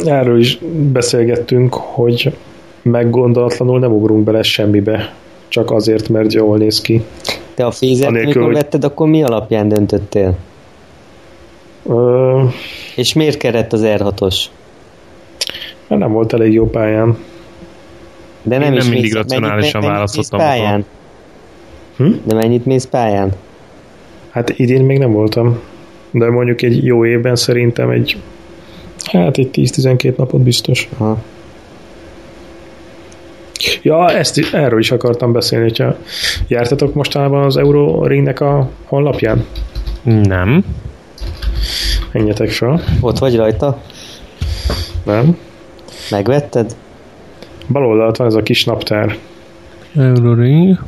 erről is beszélgettünk, hogy meggondolatlanul nem ugrunk bele semmibe, csak azért, mert jól néz ki. Te a fézet, amikor hogy- vetted, akkor mi alapján döntöttél? Ö, És miért kerett az R6-os? mert nem volt elég jó pályán. De nem, Én is nem mindig mész, racionálisan mennyit, választottam pályán? Hm? De mennyit mész pályán? Hát idén még nem voltam, de mondjuk egy jó évben szerintem egy hát egy 10-12 napot biztos. Aha. Ja, ezt, erről is akartam beszélni, hogyha jártatok mostanában az Euroringnek a honlapján? Nem. Menjetek fel. Ott vagy rajta? Nem? Megvetted? Bal oldalt van ez a kis naptár. Euroring.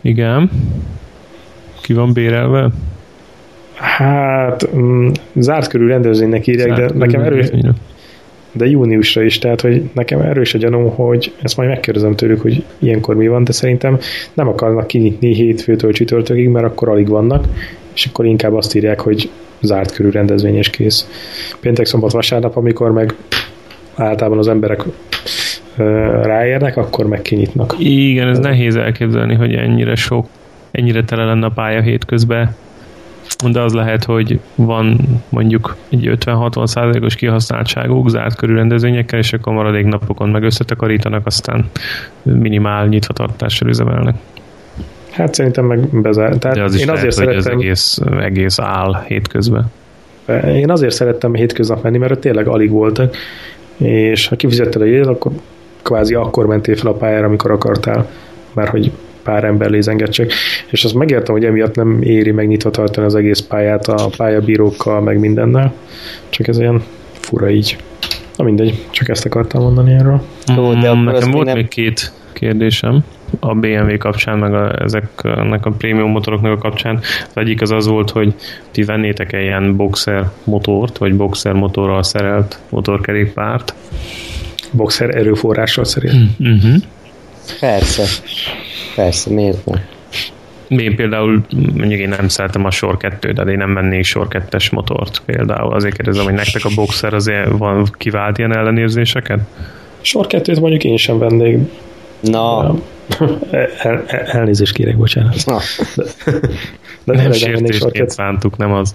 Igen. Ki van bérelve? Hát, mm, zárt körül rendezvénynek írják, de nekem erős, de júniusra is, tehát hogy nekem erős a gyanúm, hogy ezt majd megkérdezem tőlük, hogy ilyenkor mi van, de szerintem nem akarnak kinyitni hétfőtől csütörtökig, mert akkor alig vannak, és akkor inkább azt írják, hogy zárt körű rendezvény és kész. Péntek, szombat, vasárnap, amikor meg általában az emberek ráérnek, akkor meg kinyitnak. Igen, ez nehéz elképzelni, hogy ennyire sok, ennyire tele lenne a pálya hétközben, de az lehet, hogy van mondjuk egy 50-60 százalékos kihasználtságuk zárt körű rendezvényekkel, és akkor maradék napokon meg összetakarítanak, aztán minimál nyitvatartással üzemelnek. Hát szerintem meg bezár. Tehát De az is én lehet, azért hogy az szerettem, egész, egész áll hétközben. Én azért szerettem hétköznap menni, mert tényleg alig voltak, és ha kifizetted a jegyet, akkor kvázi akkor mentél fel a pályára, amikor akartál, mert hogy pár ember lézengett csak. És azt megértem, hogy emiatt nem éri megnyitva tartani az egész pályát a pályabírókkal, meg mindennel, csak ez ilyen fura így. Na mindegy, csak ezt akartam mondani erről. Jó, de Mm, akkor Nekem még volt nem- még két kérdésem a BMW kapcsán, meg a, ezeknek a prémium motoroknak a kapcsán. Az egyik az az volt, hogy ti vennétek-e ilyen boxer motort, vagy boxer motorral szerelt motorkerékpárt. Boxer erőforrással szerint. Uh-huh. Persze. Persze, miért nem? Én például mondjuk én nem szeretem a sor 2 de én nem vennék sor 2-es motort például. Azért kérdezem, hogy nektek a boxer azért van kivált ilyen ellenérzéseket? Sor kettőt mondjuk én sem vennék. Na, El, el, elnézést kérek, bocsánat. na. De Nem tényleg nem sor sértésként szántuk, nem az.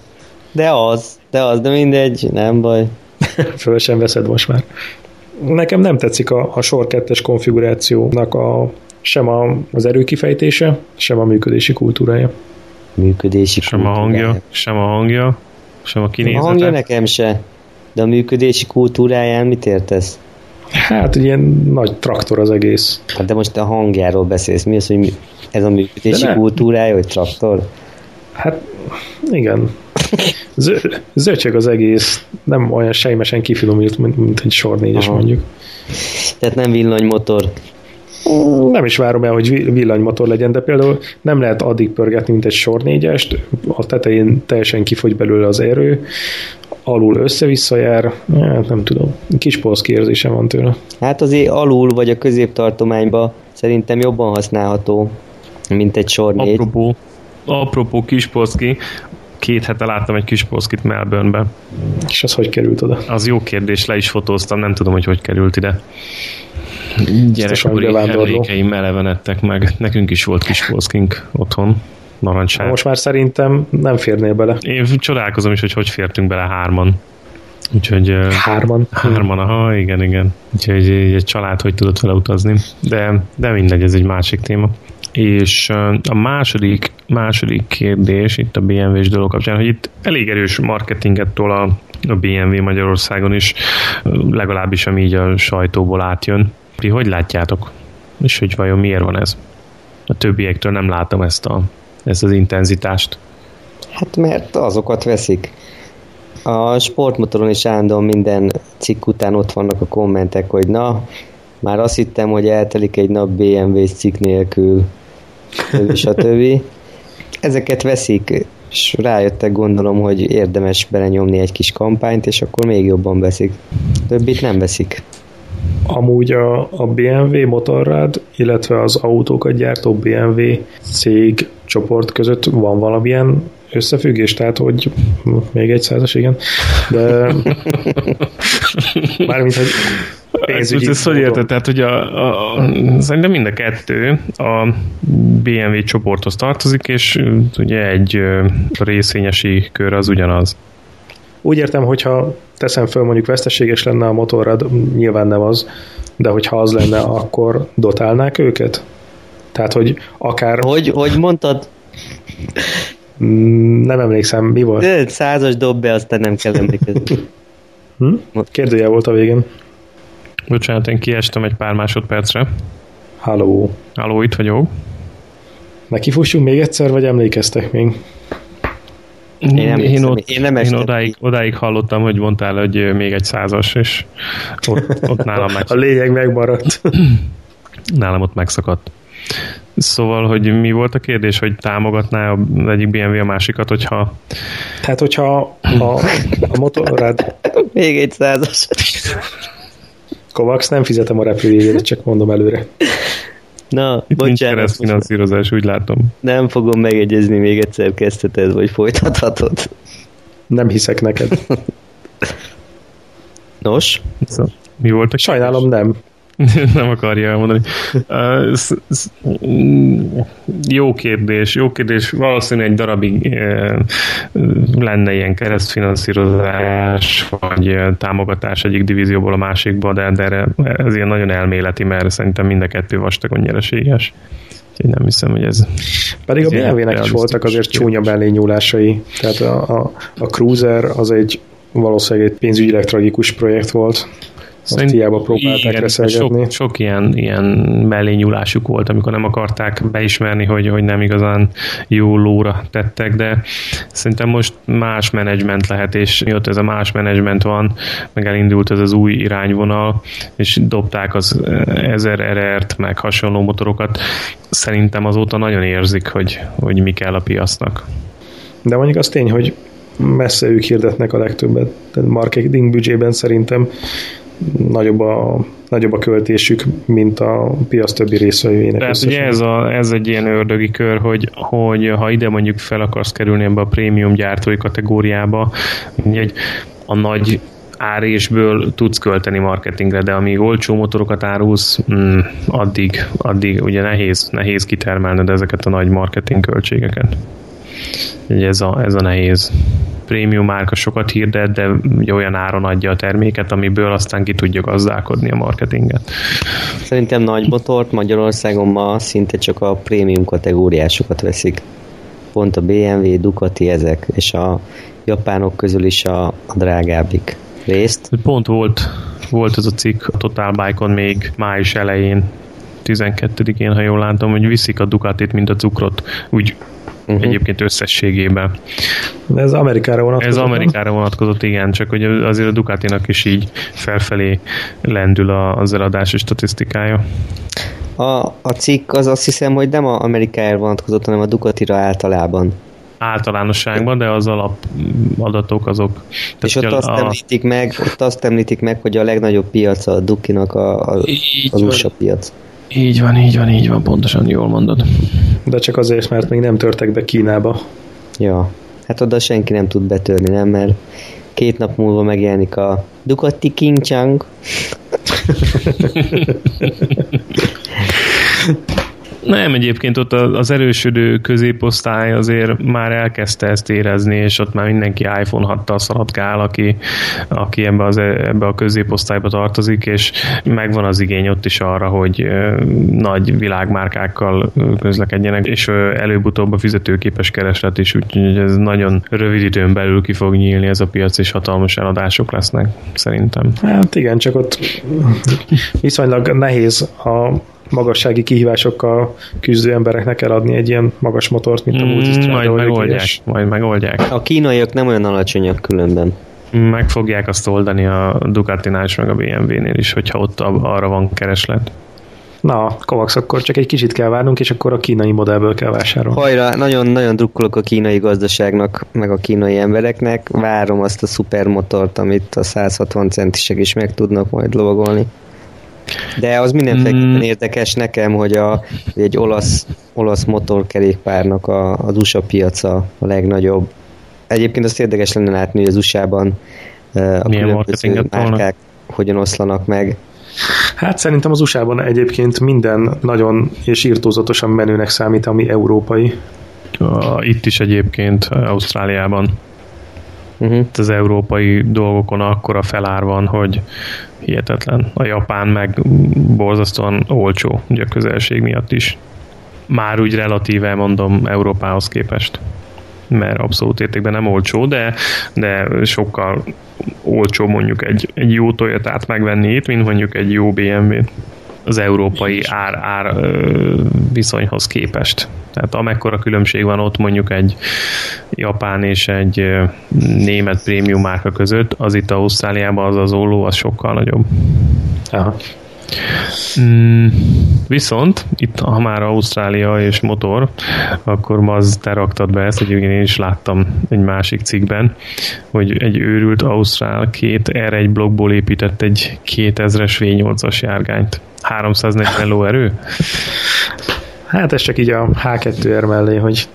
De az, de az, de mindegy, nem baj. föl sem veszed most már. Nekem nem tetszik a, a sor 2-es konfigurációnak a, sem a, az erőkifejtése, sem a működési kultúrája. Működési Sem a kultúrája. hangja, sem a hangja, sem a A kinézete. hangja nekem se. De a működési kultúráján mit értesz? Hát egy ilyen nagy traktor az egész. Hát de most a hangjáról beszélsz. Mi az, hogy ez a működési kultúrája, hogy traktor? Hát igen. Zö- zöcsög az egész, nem olyan sejmesen kifinomult, mint, mint egy sor négyes mondjuk. Tehát nem villanymotor. Nem is várom el, hogy vi- villanymotor legyen, de például nem lehet addig pörgetni, mint egy sor négyest, a tetején teljesen kifogy belőle az erő, alul össze-vissza jár, hát nem tudom, kis polszki érzésem van tőle. Hát azért alul vagy a középtartományba szerintem jobban használható, mint egy sor négy. Apropó, apropó Kispolszki, két hete láttam egy Kispolszkit Melbournebe. És az hogy került oda? Az jó kérdés, le is fotóztam, nem tudom, hogy hogy került ide. Gyerekkori emlékeim elevenedtek meg. Nekünk is volt Kispolszkink otthon, narancsát. Most már szerintem nem férnél bele. Én csodálkozom is, hogy hogy fértünk bele hárman. Úgyhogy Hárman. hárman, aha, igen, igen. Úgyhogy egy, egy család hogy tudott vele utazni. De, de mindegy, ez egy másik téma. És a második, második kérdés itt a BMW-s dolog kapcsán, hogy itt elég erős marketinget tol a, a BMW Magyarországon is, legalábbis ami így a sajtóból átjön. Ti hogy látjátok? És hogy vajon miért van ez? A többiektől nem látom ezt, a, ezt az intenzitást. Hát mert azokat veszik. A sportmotoron is állandóan minden cikk után ott vannak a kommentek, hogy na, már azt hittem, hogy eltelik egy nap BMW-s cikk nélkül, stb. Ezeket veszik, és rájöttek gondolom, hogy érdemes belenyomni egy kis kampányt, és akkor még jobban veszik. Többit nem veszik. amúgy a, a BMW motorrád, illetve az autókat gyártó BMW cég csoport között van valamilyen összefüggés, tehát hogy még egy százas, igen, de mármint, hogy pénzügyi... Ez hogy érted? Tehát, hogy a, a, a, szerintem mind a kettő a BMW csoporthoz tartozik, és ugye egy részvényesi kör az ugyanaz. Úgy értem, hogyha teszem föl, mondjuk veszteséges lenne a motorrad, nyilván nem az, de hogyha az lenne, akkor dotálnák őket? Tehát, hogy akár... Hogy, hogy mondtad? Mm, nem emlékszem, mi volt? Százas dob be, aztán nem kell emlékezni. Hm? Kérdője volt a végén. Bocsánat, én kiestem egy pár másodpercre. Halló. Halló, itt vagyok. Nekifussunk még egyszer, vagy emlékeztek még? Én, nem én, ott, én, nem én odáig, odáig hallottam, hogy mondtál, hogy még egy százas, és ott, ott nálam meg... A lényeg megmaradt. nálam ott megszakadt. Szóval, hogy mi volt a kérdés, hogy támogatná a egyik BMW a másikat, hogyha... Tehát, hogyha a, a motorrád... Még egy százas. Kovacs, nem fizetem a repülőjét, csak mondom előre. Na, Itt bocsánat. Nincs finanszírozás, úgy látom. Nem fogom megegyezni, még egyszer kezdheted, vagy folytathatod. Nem hiszek neked. Nos? Szóval, mi volt a Sajnálom, nem. nem akarja elmondani. Uh, jó kérdés, jó kérdés. Valószínűleg egy darabig uh, lenne ilyen keresztfinanszírozás, vagy támogatás egyik divízióból a másikba, de, de ez ilyen nagyon elméleti, mert szerintem mind a kettő vastagon nyereséges. Úgyhogy nem hiszem, hogy ez... Pedig a BMW-nek is voltak azért csúnya nyúlásai. Tehát a, a, a Cruiser az egy valószínűleg egy pénzügyileg tragikus projekt volt. Szerint, hiába próbálták igen, Sok, sok ilyen, ilyen mellényúlásuk volt, amikor nem akarták beismerni, hogy, hogy nem igazán jó lóra tettek, de szerintem most más menedzsment lehet, és mióta ez a más menedzsment van, meg elindult ez az új irányvonal, és dobták az 1000 RR-t, meg hasonló motorokat, szerintem azóta nagyon érzik, hogy, hogy mi kell a piacnak. De mondjuk az tény, hogy messze ők hirdetnek a legtöbbet. Tehát marketing büdzsében szerintem nagyobb a, nagyobb a költésük, mint a piac többi részvevőjének. Tehát ugye ez, a, ez egy ilyen ördögi kör, hogy, hogy ha ide mondjuk fel akarsz kerülni ebbe a prémium gyártói kategóriába, egy a nagy árésből tudsz költeni marketingre, de amíg olcsó motorokat árulsz, mm, addig, addig ugye nehéz, nehéz kitermelned ezeket a nagy marketing költségeket. Ugye ez a, ez a nehéz prémium márka sokat hirdet, de ugye olyan áron adja a terméket, amiből aztán ki tudja gazdálkodni a marketinget. Szerintem nagy motort Magyarországon ma szinte csak a prémium kategóriásokat veszik. Pont a BMW, Ducati ezek, és a japánok közül is a, a drágábbik részt. Pont volt, volt ez a cikk a Total Bike-on még május elején, 12-én, ha jól látom, hogy viszik a Ducatit, mint a cukrot. Úgy uh-huh. egyébként összességében. De ez Amerikára vonatkozott. Ez Amerikára vonatkozott, igen, csak hogy azért a Ducatinak is így felfelé lendül az eladási statisztikája. A, a cikk az azt hiszem, hogy nem a Amerikára vonatkozott, hanem a Ducatira általában általánosságban, de az alapadatok azok. És ott azt, a... említik meg, ott azt említik meg, hogy a legnagyobb piac a Dukinak a, a, az USA piac. Így van, így van, így van, pontosan jól mondod. De csak azért, mert még nem törtek be Kínába. Ja, hát oda senki nem tud betörni, nem? Mert két nap múlva megjelenik a Ducati King Chang. Nem, egyébként ott az erősödő középosztály azért már elkezdte ezt érezni, és ott már mindenki iPhone 6-tal szaladgál, aki, aki ebbe, az, ebbe a középosztályba tartozik, és megvan az igény ott is arra, hogy nagy világmárkákkal közlekedjenek, és előbb-utóbb a fizetőképes kereslet is, úgyhogy ez nagyon rövid időn belül ki fog nyílni ez a piac, és hatalmas eladások lesznek, szerintem. Hát igen, csak ott viszonylag nehéz a magassági kihívásokkal küzdő embereknek eladni egy ilyen magas motort, mint a mm, Multistrada. Majd megoldják, és... majd megoldják. A kínaiak nem olyan alacsonyak különben. Meg fogják azt oldani a Ducatinál és meg a BMW-nél is, hogyha ott arra van kereslet. Na, Kovacs, akkor csak egy kicsit kell várnunk, és akkor a kínai modellből kell vásárolni. Hajrá, nagyon-nagyon drukkolok a kínai gazdaságnak, meg a kínai embereknek. Várom azt a szupermotort, amit a 160 centisek is meg tudnak majd lovagolni. De az mindenféleképpen mm. érdekes nekem, hogy, a, egy olasz, olasz motorkerékpárnak a, az USA piaca a legnagyobb. Egyébként azt érdekes lenne látni, hogy az USA-ban a Milyen különböző márkák volna? hogyan oszlanak meg. Hát szerintem az USA-ban egyébként minden nagyon és írtózatosan menőnek számít, ami európai. Itt is egyébként, Ausztráliában. Uh-huh. Az európai dolgokon akkora felár van, hogy hihetetlen. A japán meg borzasztóan olcsó, ugye a közelség miatt is. Már úgy relatíve mondom Európához képest mert abszolút értékben nem olcsó, de, de sokkal olcsó mondjuk egy, egy jó Toyota-t megvenni itt, mint mondjuk egy jó BMW-t az európai ár, ár viszonyhoz képest. Tehát amekkora különbség van ott mondjuk egy japán és egy német prémium márka között, az itt Ausztráliában az az olló, az sokkal nagyobb. Aha. Mm, viszont itt, ha már Ausztrália és motor, akkor ma az te raktad be ezt, hogy én is láttam egy másik cikkben, hogy egy őrült Ausztrál két R1 blokkból épített egy 2000-es V8-as járgányt. 340 lóerő? Hát ez csak így a H2R mellé, hogy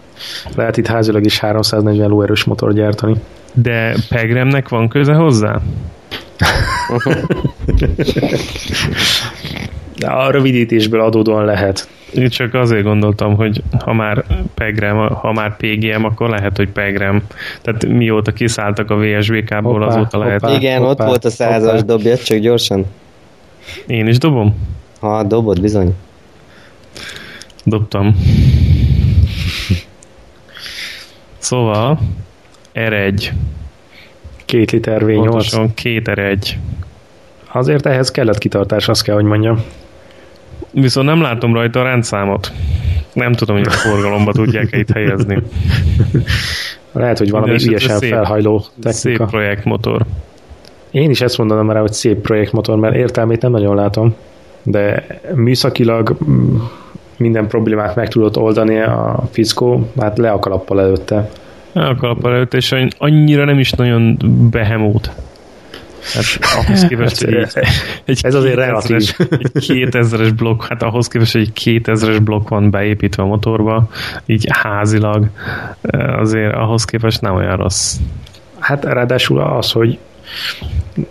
lehet itt házilag is 340 lóerős motor gyártani. De Pegremnek van köze hozzá? A rövidítésből adódóan lehet. Én csak azért gondoltam, hogy ha már Pegrem, ha már PGM, akkor lehet, hogy Pegrem. Tehát mióta kiszálltak a VSVK-ból, azóta lehet. Hoppá, Igen, hoppá, ott volt a százas, dobja csak gyorsan. Én is dobom? Ha, dobod, bizony. Dobtam. Szóval, R1. Két liter V8. Pontosan, két R1. Azért ehhez kellett kitartás, azt kell, hogy mondjam. Viszont nem látom rajta a rendszámot. Nem tudom, hogy a forgalomba tudják-e itt helyezni. Lehet, hogy valami ügyesen felhajló technika. Szép projektmotor. Én is ezt mondanám rá, hogy szép projektmotor, mert értelmét nem nagyon látom, de műszakilag mm, minden problémát meg tudott oldani a fickó, hát le a kalappal előtte. Le a kalappal előtte, és annyira nem is nagyon behemót. Hát ahhoz képest, hogy egy, egy ez azért relatív. Egy 2000-es blokk, hát ahhoz képest, hogy egy 2000-es blokk van beépítve a motorba, így házilag, azért ahhoz képest nem olyan rossz. Hát ráadásul az, hogy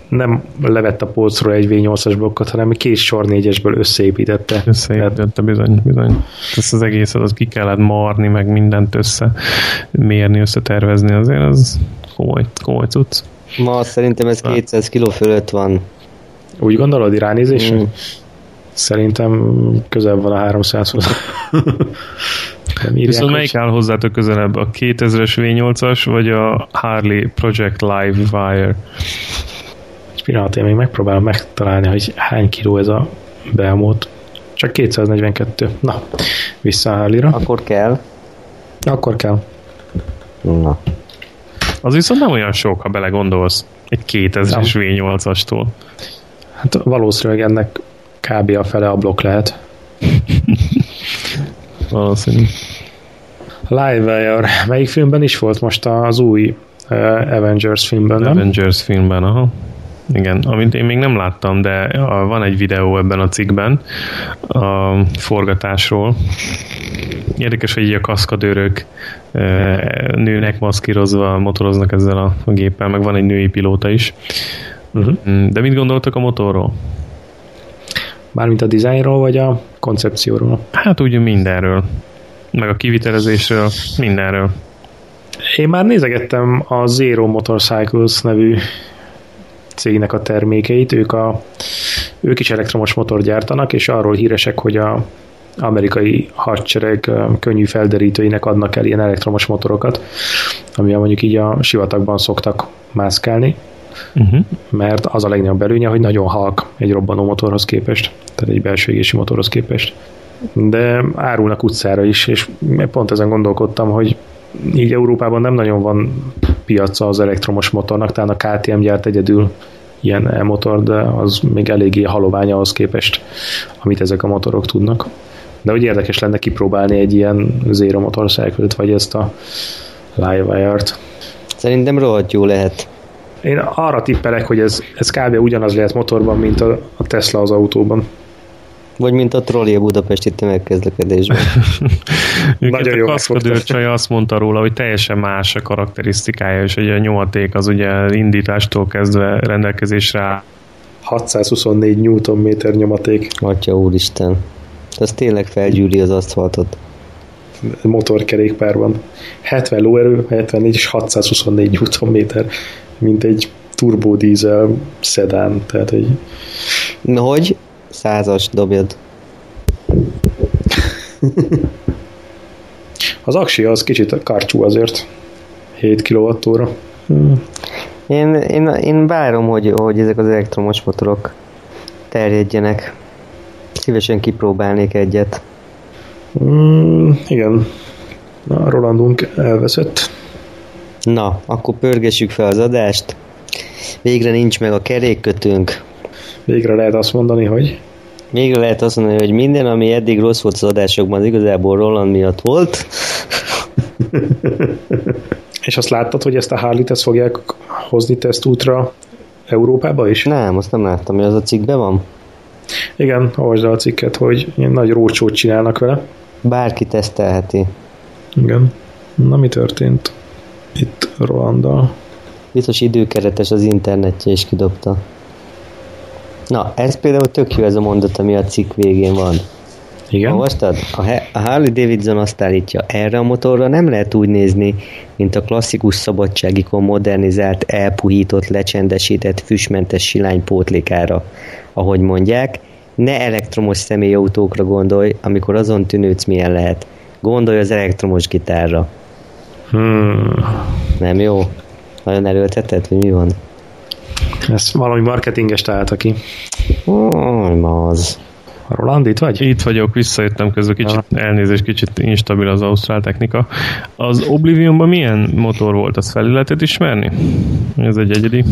nem levett a polcról egy V8-as blokkot, hanem két sor négyesből összeépítette. Összeépítette, bizony, bizony. Ezt az egészet az ki kellett marni, meg mindent össze mérni, összetervezni, azért az komoly, komoly cucc. Ma szerintem ez 200 kg fölött van. Úgy gondolod irányízésre? Mm. Szerintem közel van a 300-hoz. Viszont melyik áll hozzátok közelebb? A 2000-es V8-as, vagy a Harley Project Live Wire? Egy pillanat, én még megpróbálom megtalálni, hogy hány kiló ez a Belmót. Csak 242. Na, vissza a Harley-ra. Akkor kell. Akkor kell. Na. Az viszont nem olyan sok, ha belegondolsz. Egy 2000-es V8-astól. Hát valószínűleg ennek kb. a fele a blokk lehet. Valószínű. Livewire. Melyik filmben is volt most az új uh, Avengers filmben, nem? Avengers filmben, aha. Igen, amit én még nem láttam, de van egy videó ebben a cikkben a forgatásról. Érdekes, hogy így a kaszkadőrök nőnek maszkírozva motoroznak ezzel a, a géppel, meg van egy női pilóta is. Uh-huh. De mit gondoltak a motorról? Mármint a dizájnról, vagy a koncepcióról? Hát úgy mindenről. Meg a kivitelezésről, mindenről. Én már nézegettem a Zero Motorcycles nevű cégnek a termékeit, ők, a, ők is elektromos motor gyártanak, és arról híresek, hogy a amerikai hadsereg könnyű felderítőinek adnak el ilyen elektromos motorokat, ami mondjuk így a sivatagban szoktak mászkálni, uh-huh. mert az a legnagyobb előnye, hogy nagyon halk egy robbanó motorhoz képest, tehát egy belső égési motorhoz képest. De árulnak utcára is, és pont ezen gondolkodtam, hogy így Európában nem nagyon van piaca az elektromos motornak, talán a KTM gyárt egyedül ilyen motor, de az még eléggé halovány ahhoz képest, amit ezek a motorok tudnak. De hogy érdekes lenne kipróbálni egy ilyen Zero Motorcycle-t, vagy ezt a Livewire-t. Szerintem rohadt jó lehet. Én arra tippelek, hogy ez, ez kb. ugyanaz lehet motorban, mint a, a Tesla az autóban. Vagy mint a trolli a budapesti tömegközlekedésben. Nagyon jó. A kaszkadőr azt mondta róla, hogy teljesen más a karakterisztikája, és ugye a nyomaték az ugye indítástól kezdve rendelkezésre 624 Nm nyomaték. Atya úristen. Ez tényleg felgyűri az aszfaltot. Motorkerékpárban. 70 lóerő, 74 és 624 Nm, mint egy turbodízel szedán. Tehát egy... Na hogy? Százas dobjad. az aksi az kicsit karcsú azért. 7 kWh. Hmm. Én, én, én várom, hogy, hogy ezek az elektromos motorok terjedjenek. Szívesen kipróbálnék egyet. Mm, igen. Na, Rolandunk elveszett. Na, akkor pörgessük fel az adást. Végre nincs meg a kerékkötőnk. Végre lehet azt mondani, hogy... Végre lehet azt mondani, hogy minden, ami eddig rossz volt az adásokban, az igazából Roland miatt volt. És azt láttad, hogy ezt a Harley-t ezt fogják hozni tesztútra Európába is? Nem, azt nem láttam, hogy az a cikkben van. Igen, olvasd a cikket, hogy nagy rócsót csinálnak vele. Bárki tesztelheti. Igen. Na mi történt itt Rolandal? Biztos időkeretes az internetje és kidobta. Na, ez például tök jó ez a mondat, ami a cikk végén van. Igen. Olvastad? A, a Harley Davidson azt állítja, erre a motorra nem lehet úgy nézni, mint a klasszikus szabadságikon modernizált, elpuhított, lecsendesített, füstmentes silány pótlékára. Ahogy mondják, ne elektromos személyautókra gondolj, amikor azon tűnődsz milyen lehet. Gondolj az elektromos gitárra. Hmm. Nem jó? Nagyon erőltetett, hogy mi van? Ez valami marketinges találta ki. Oh, az. Roland, itt vagy? Itt vagyok, visszajöttem közben, kicsit ja. elnézést, kicsit instabil az ausztrál technika. Az Oblivionban milyen motor volt, az fel lehetett ismerni? Ez egy egyedi?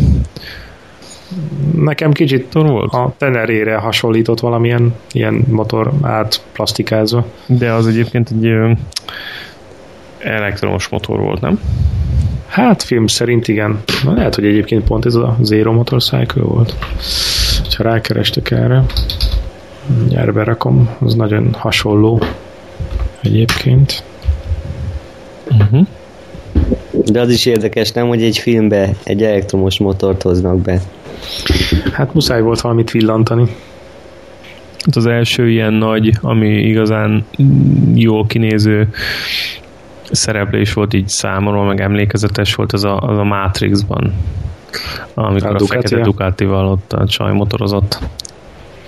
Nekem kicsit volt. a Tenerére hasonlított valamilyen ilyen motor át plastikázva. De az egyébként egy elektromos motor volt, nem? Hát film szerint igen. Na, lehet, hogy egyébként pont ez a Zero Motorcycle volt. Ha rákerestek erre. Mindjárt berakom, az nagyon hasonló egyébként. Uh-huh. De az is érdekes, nem, hogy egy filmbe egy elektromos motort hoznak be. Hát muszáj volt valamit villantani. Hát az első ilyen nagy, ami igazán jó kinéző szereplés volt így számomra, meg emlékezetes volt az a, az a Matrixban. Amikor a, a fekete Ducatival ott a csaj motorozott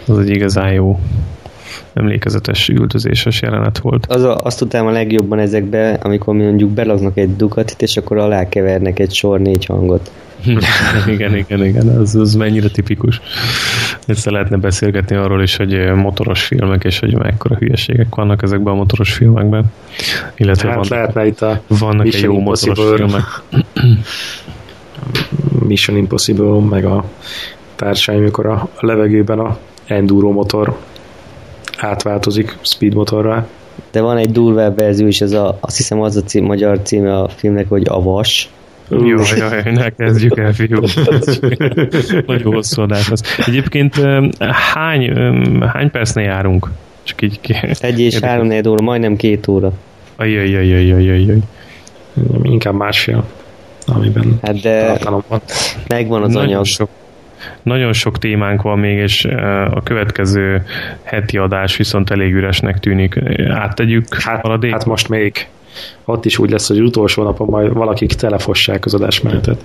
az egy igazán jó emlékezetes üldözéses jelenet volt. Az a, azt tudtam a legjobban ezekbe, amikor mondjuk belagnak egy Ducatit, és akkor alákevernek egy sor négy hangot. igen, igen, igen, az, az mennyire tipikus. Össze lehetne beszélgetni arról is, hogy motoros filmek, és hogy mekkora hülyeségek vannak ezekben a motoros filmekben. Illetve hát vannak, lehetne itt a vannak egy jó motoros filmek. Mission Impossible, meg a társai, mikor a levegőben a enduro motor átváltozik speed motorra. De van egy durvább verzió is, az a, azt hiszem az a cím, magyar címe a filmnek, hogy a Vas. Jó, jaj, ne kezdjük el, fiú. Nagyon hosszú adás az. Egyébként hány, hány percnél járunk? Csak így Egy és három óra, majdnem két óra. Ajjajajajajajajaj. Inkább másfél, amiben hát de megvan az Nagyon anyag. Sok nagyon sok témánk van még, és a következő heti adás viszont elég üresnek tűnik. Áttegyük hát, maradék? Hát most még ott is úgy lesz, hogy utolsó napon majd valakik telefossák az adásmenetet.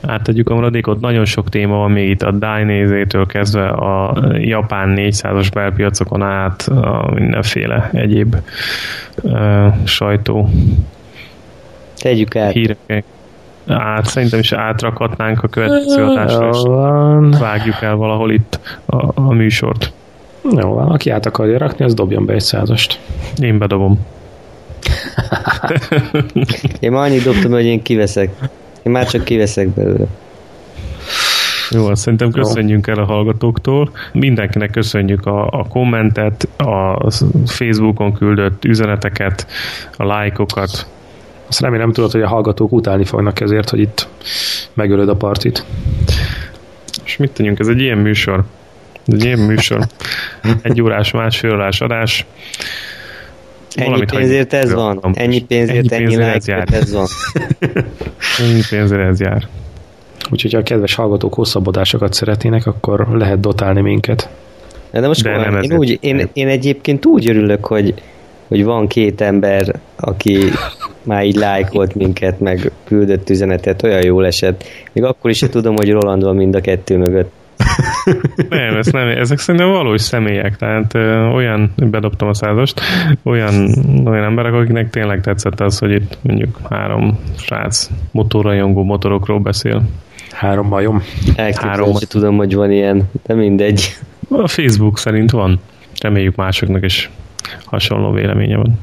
Áttegyük a maradékot. Nagyon sok téma van még itt a Dainese-től kezdve a japán 400-as belpiacokon át a mindenféle egyéb uh, sajtó Tegyük át. Hírek, át, szerintem is átrakhatnánk a következő adásra, és vágjuk el valahol itt a, a műsort. Jó van, aki át akarja rakni, az dobjon be egy százast. Én bedobom. én már annyit dobtam, hogy én kiveszek. Én már csak kiveszek belőle. Jó, azt szerintem köszönjünk el a hallgatóktól. Mindenkinek köszönjük a, a kommentet, a Facebookon küldött üzeneteket, a lájkokat, azt remélem tudod, hogy a hallgatók utálni fognak ezért, hogy itt megölöd a partit. És mit tegyünk? Ez egy ilyen műsor. Ez egy ilyen műsor. Egy órás, másfél órás adás. Ennyi pénzért ez van? Ennyi pénzért, ennyi, ennyi ez, jár. ez van? ennyi pénzért ez jár. Úgyhogy ha a kedves hallgatók hosszabb adásokat szeretnének, akkor lehet dotálni minket. De most De nem én, úgy, én, én egyébként úgy örülök, hogy, hogy van két ember, aki már így lájkolt minket, meg küldött üzenetet, olyan jól esett. Még akkor is tudom, hogy Roland van mind a kettő mögött. Nem, ez nem, ezek szerintem valós személyek, tehát ö, olyan, bedobtam a százost, olyan, olyan emberek, akiknek tényleg tetszett az, hogy itt mondjuk három srác motorrajongó motorokról beszél. Három majom. Három. tudom, hogy van ilyen, de mindegy. A Facebook szerint van. Reméljük másoknak is hasonló véleménye van.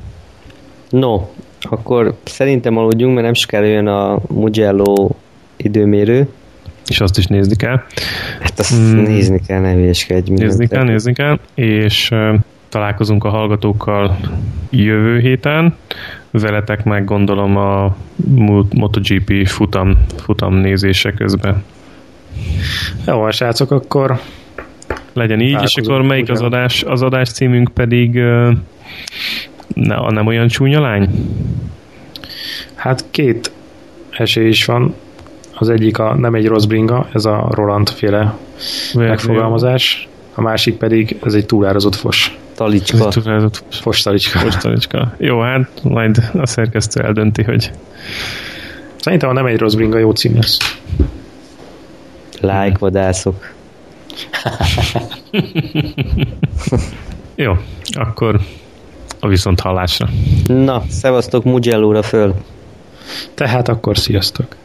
No, akkor szerintem aludjunk, mert nem sokára jön a Mugello időmérő. És azt is nézni kell. Hát azt mm. nézni kell, nem hülyeskedj. Nézni kell, nézni kell, és találkozunk a hallgatókkal jövő héten. Veletek meg gondolom a MotoGP futam, futam nézése közben. Jó, a srácok, akkor legyen így, és akkor melyik az adás? Az adás címünk pedig uh, ne, nem olyan csúnya lány? Hát két esély is van. Az egyik a nem egy rossz bringa, ez a Roland féle megfogalmazás. A másik pedig ez egy túlárazott fos. Talicska. Egy túlárazott fos. Fos talicska. Fos talicska. Jó, hát majd a szerkesztő eldönti, hogy Szerintem a nem egy rossz bringa jó cím lesz. Like vadászok. Jó, akkor a viszont hallásra. Na, szevasztok Mugello-ra föl. Tehát akkor sziasztok.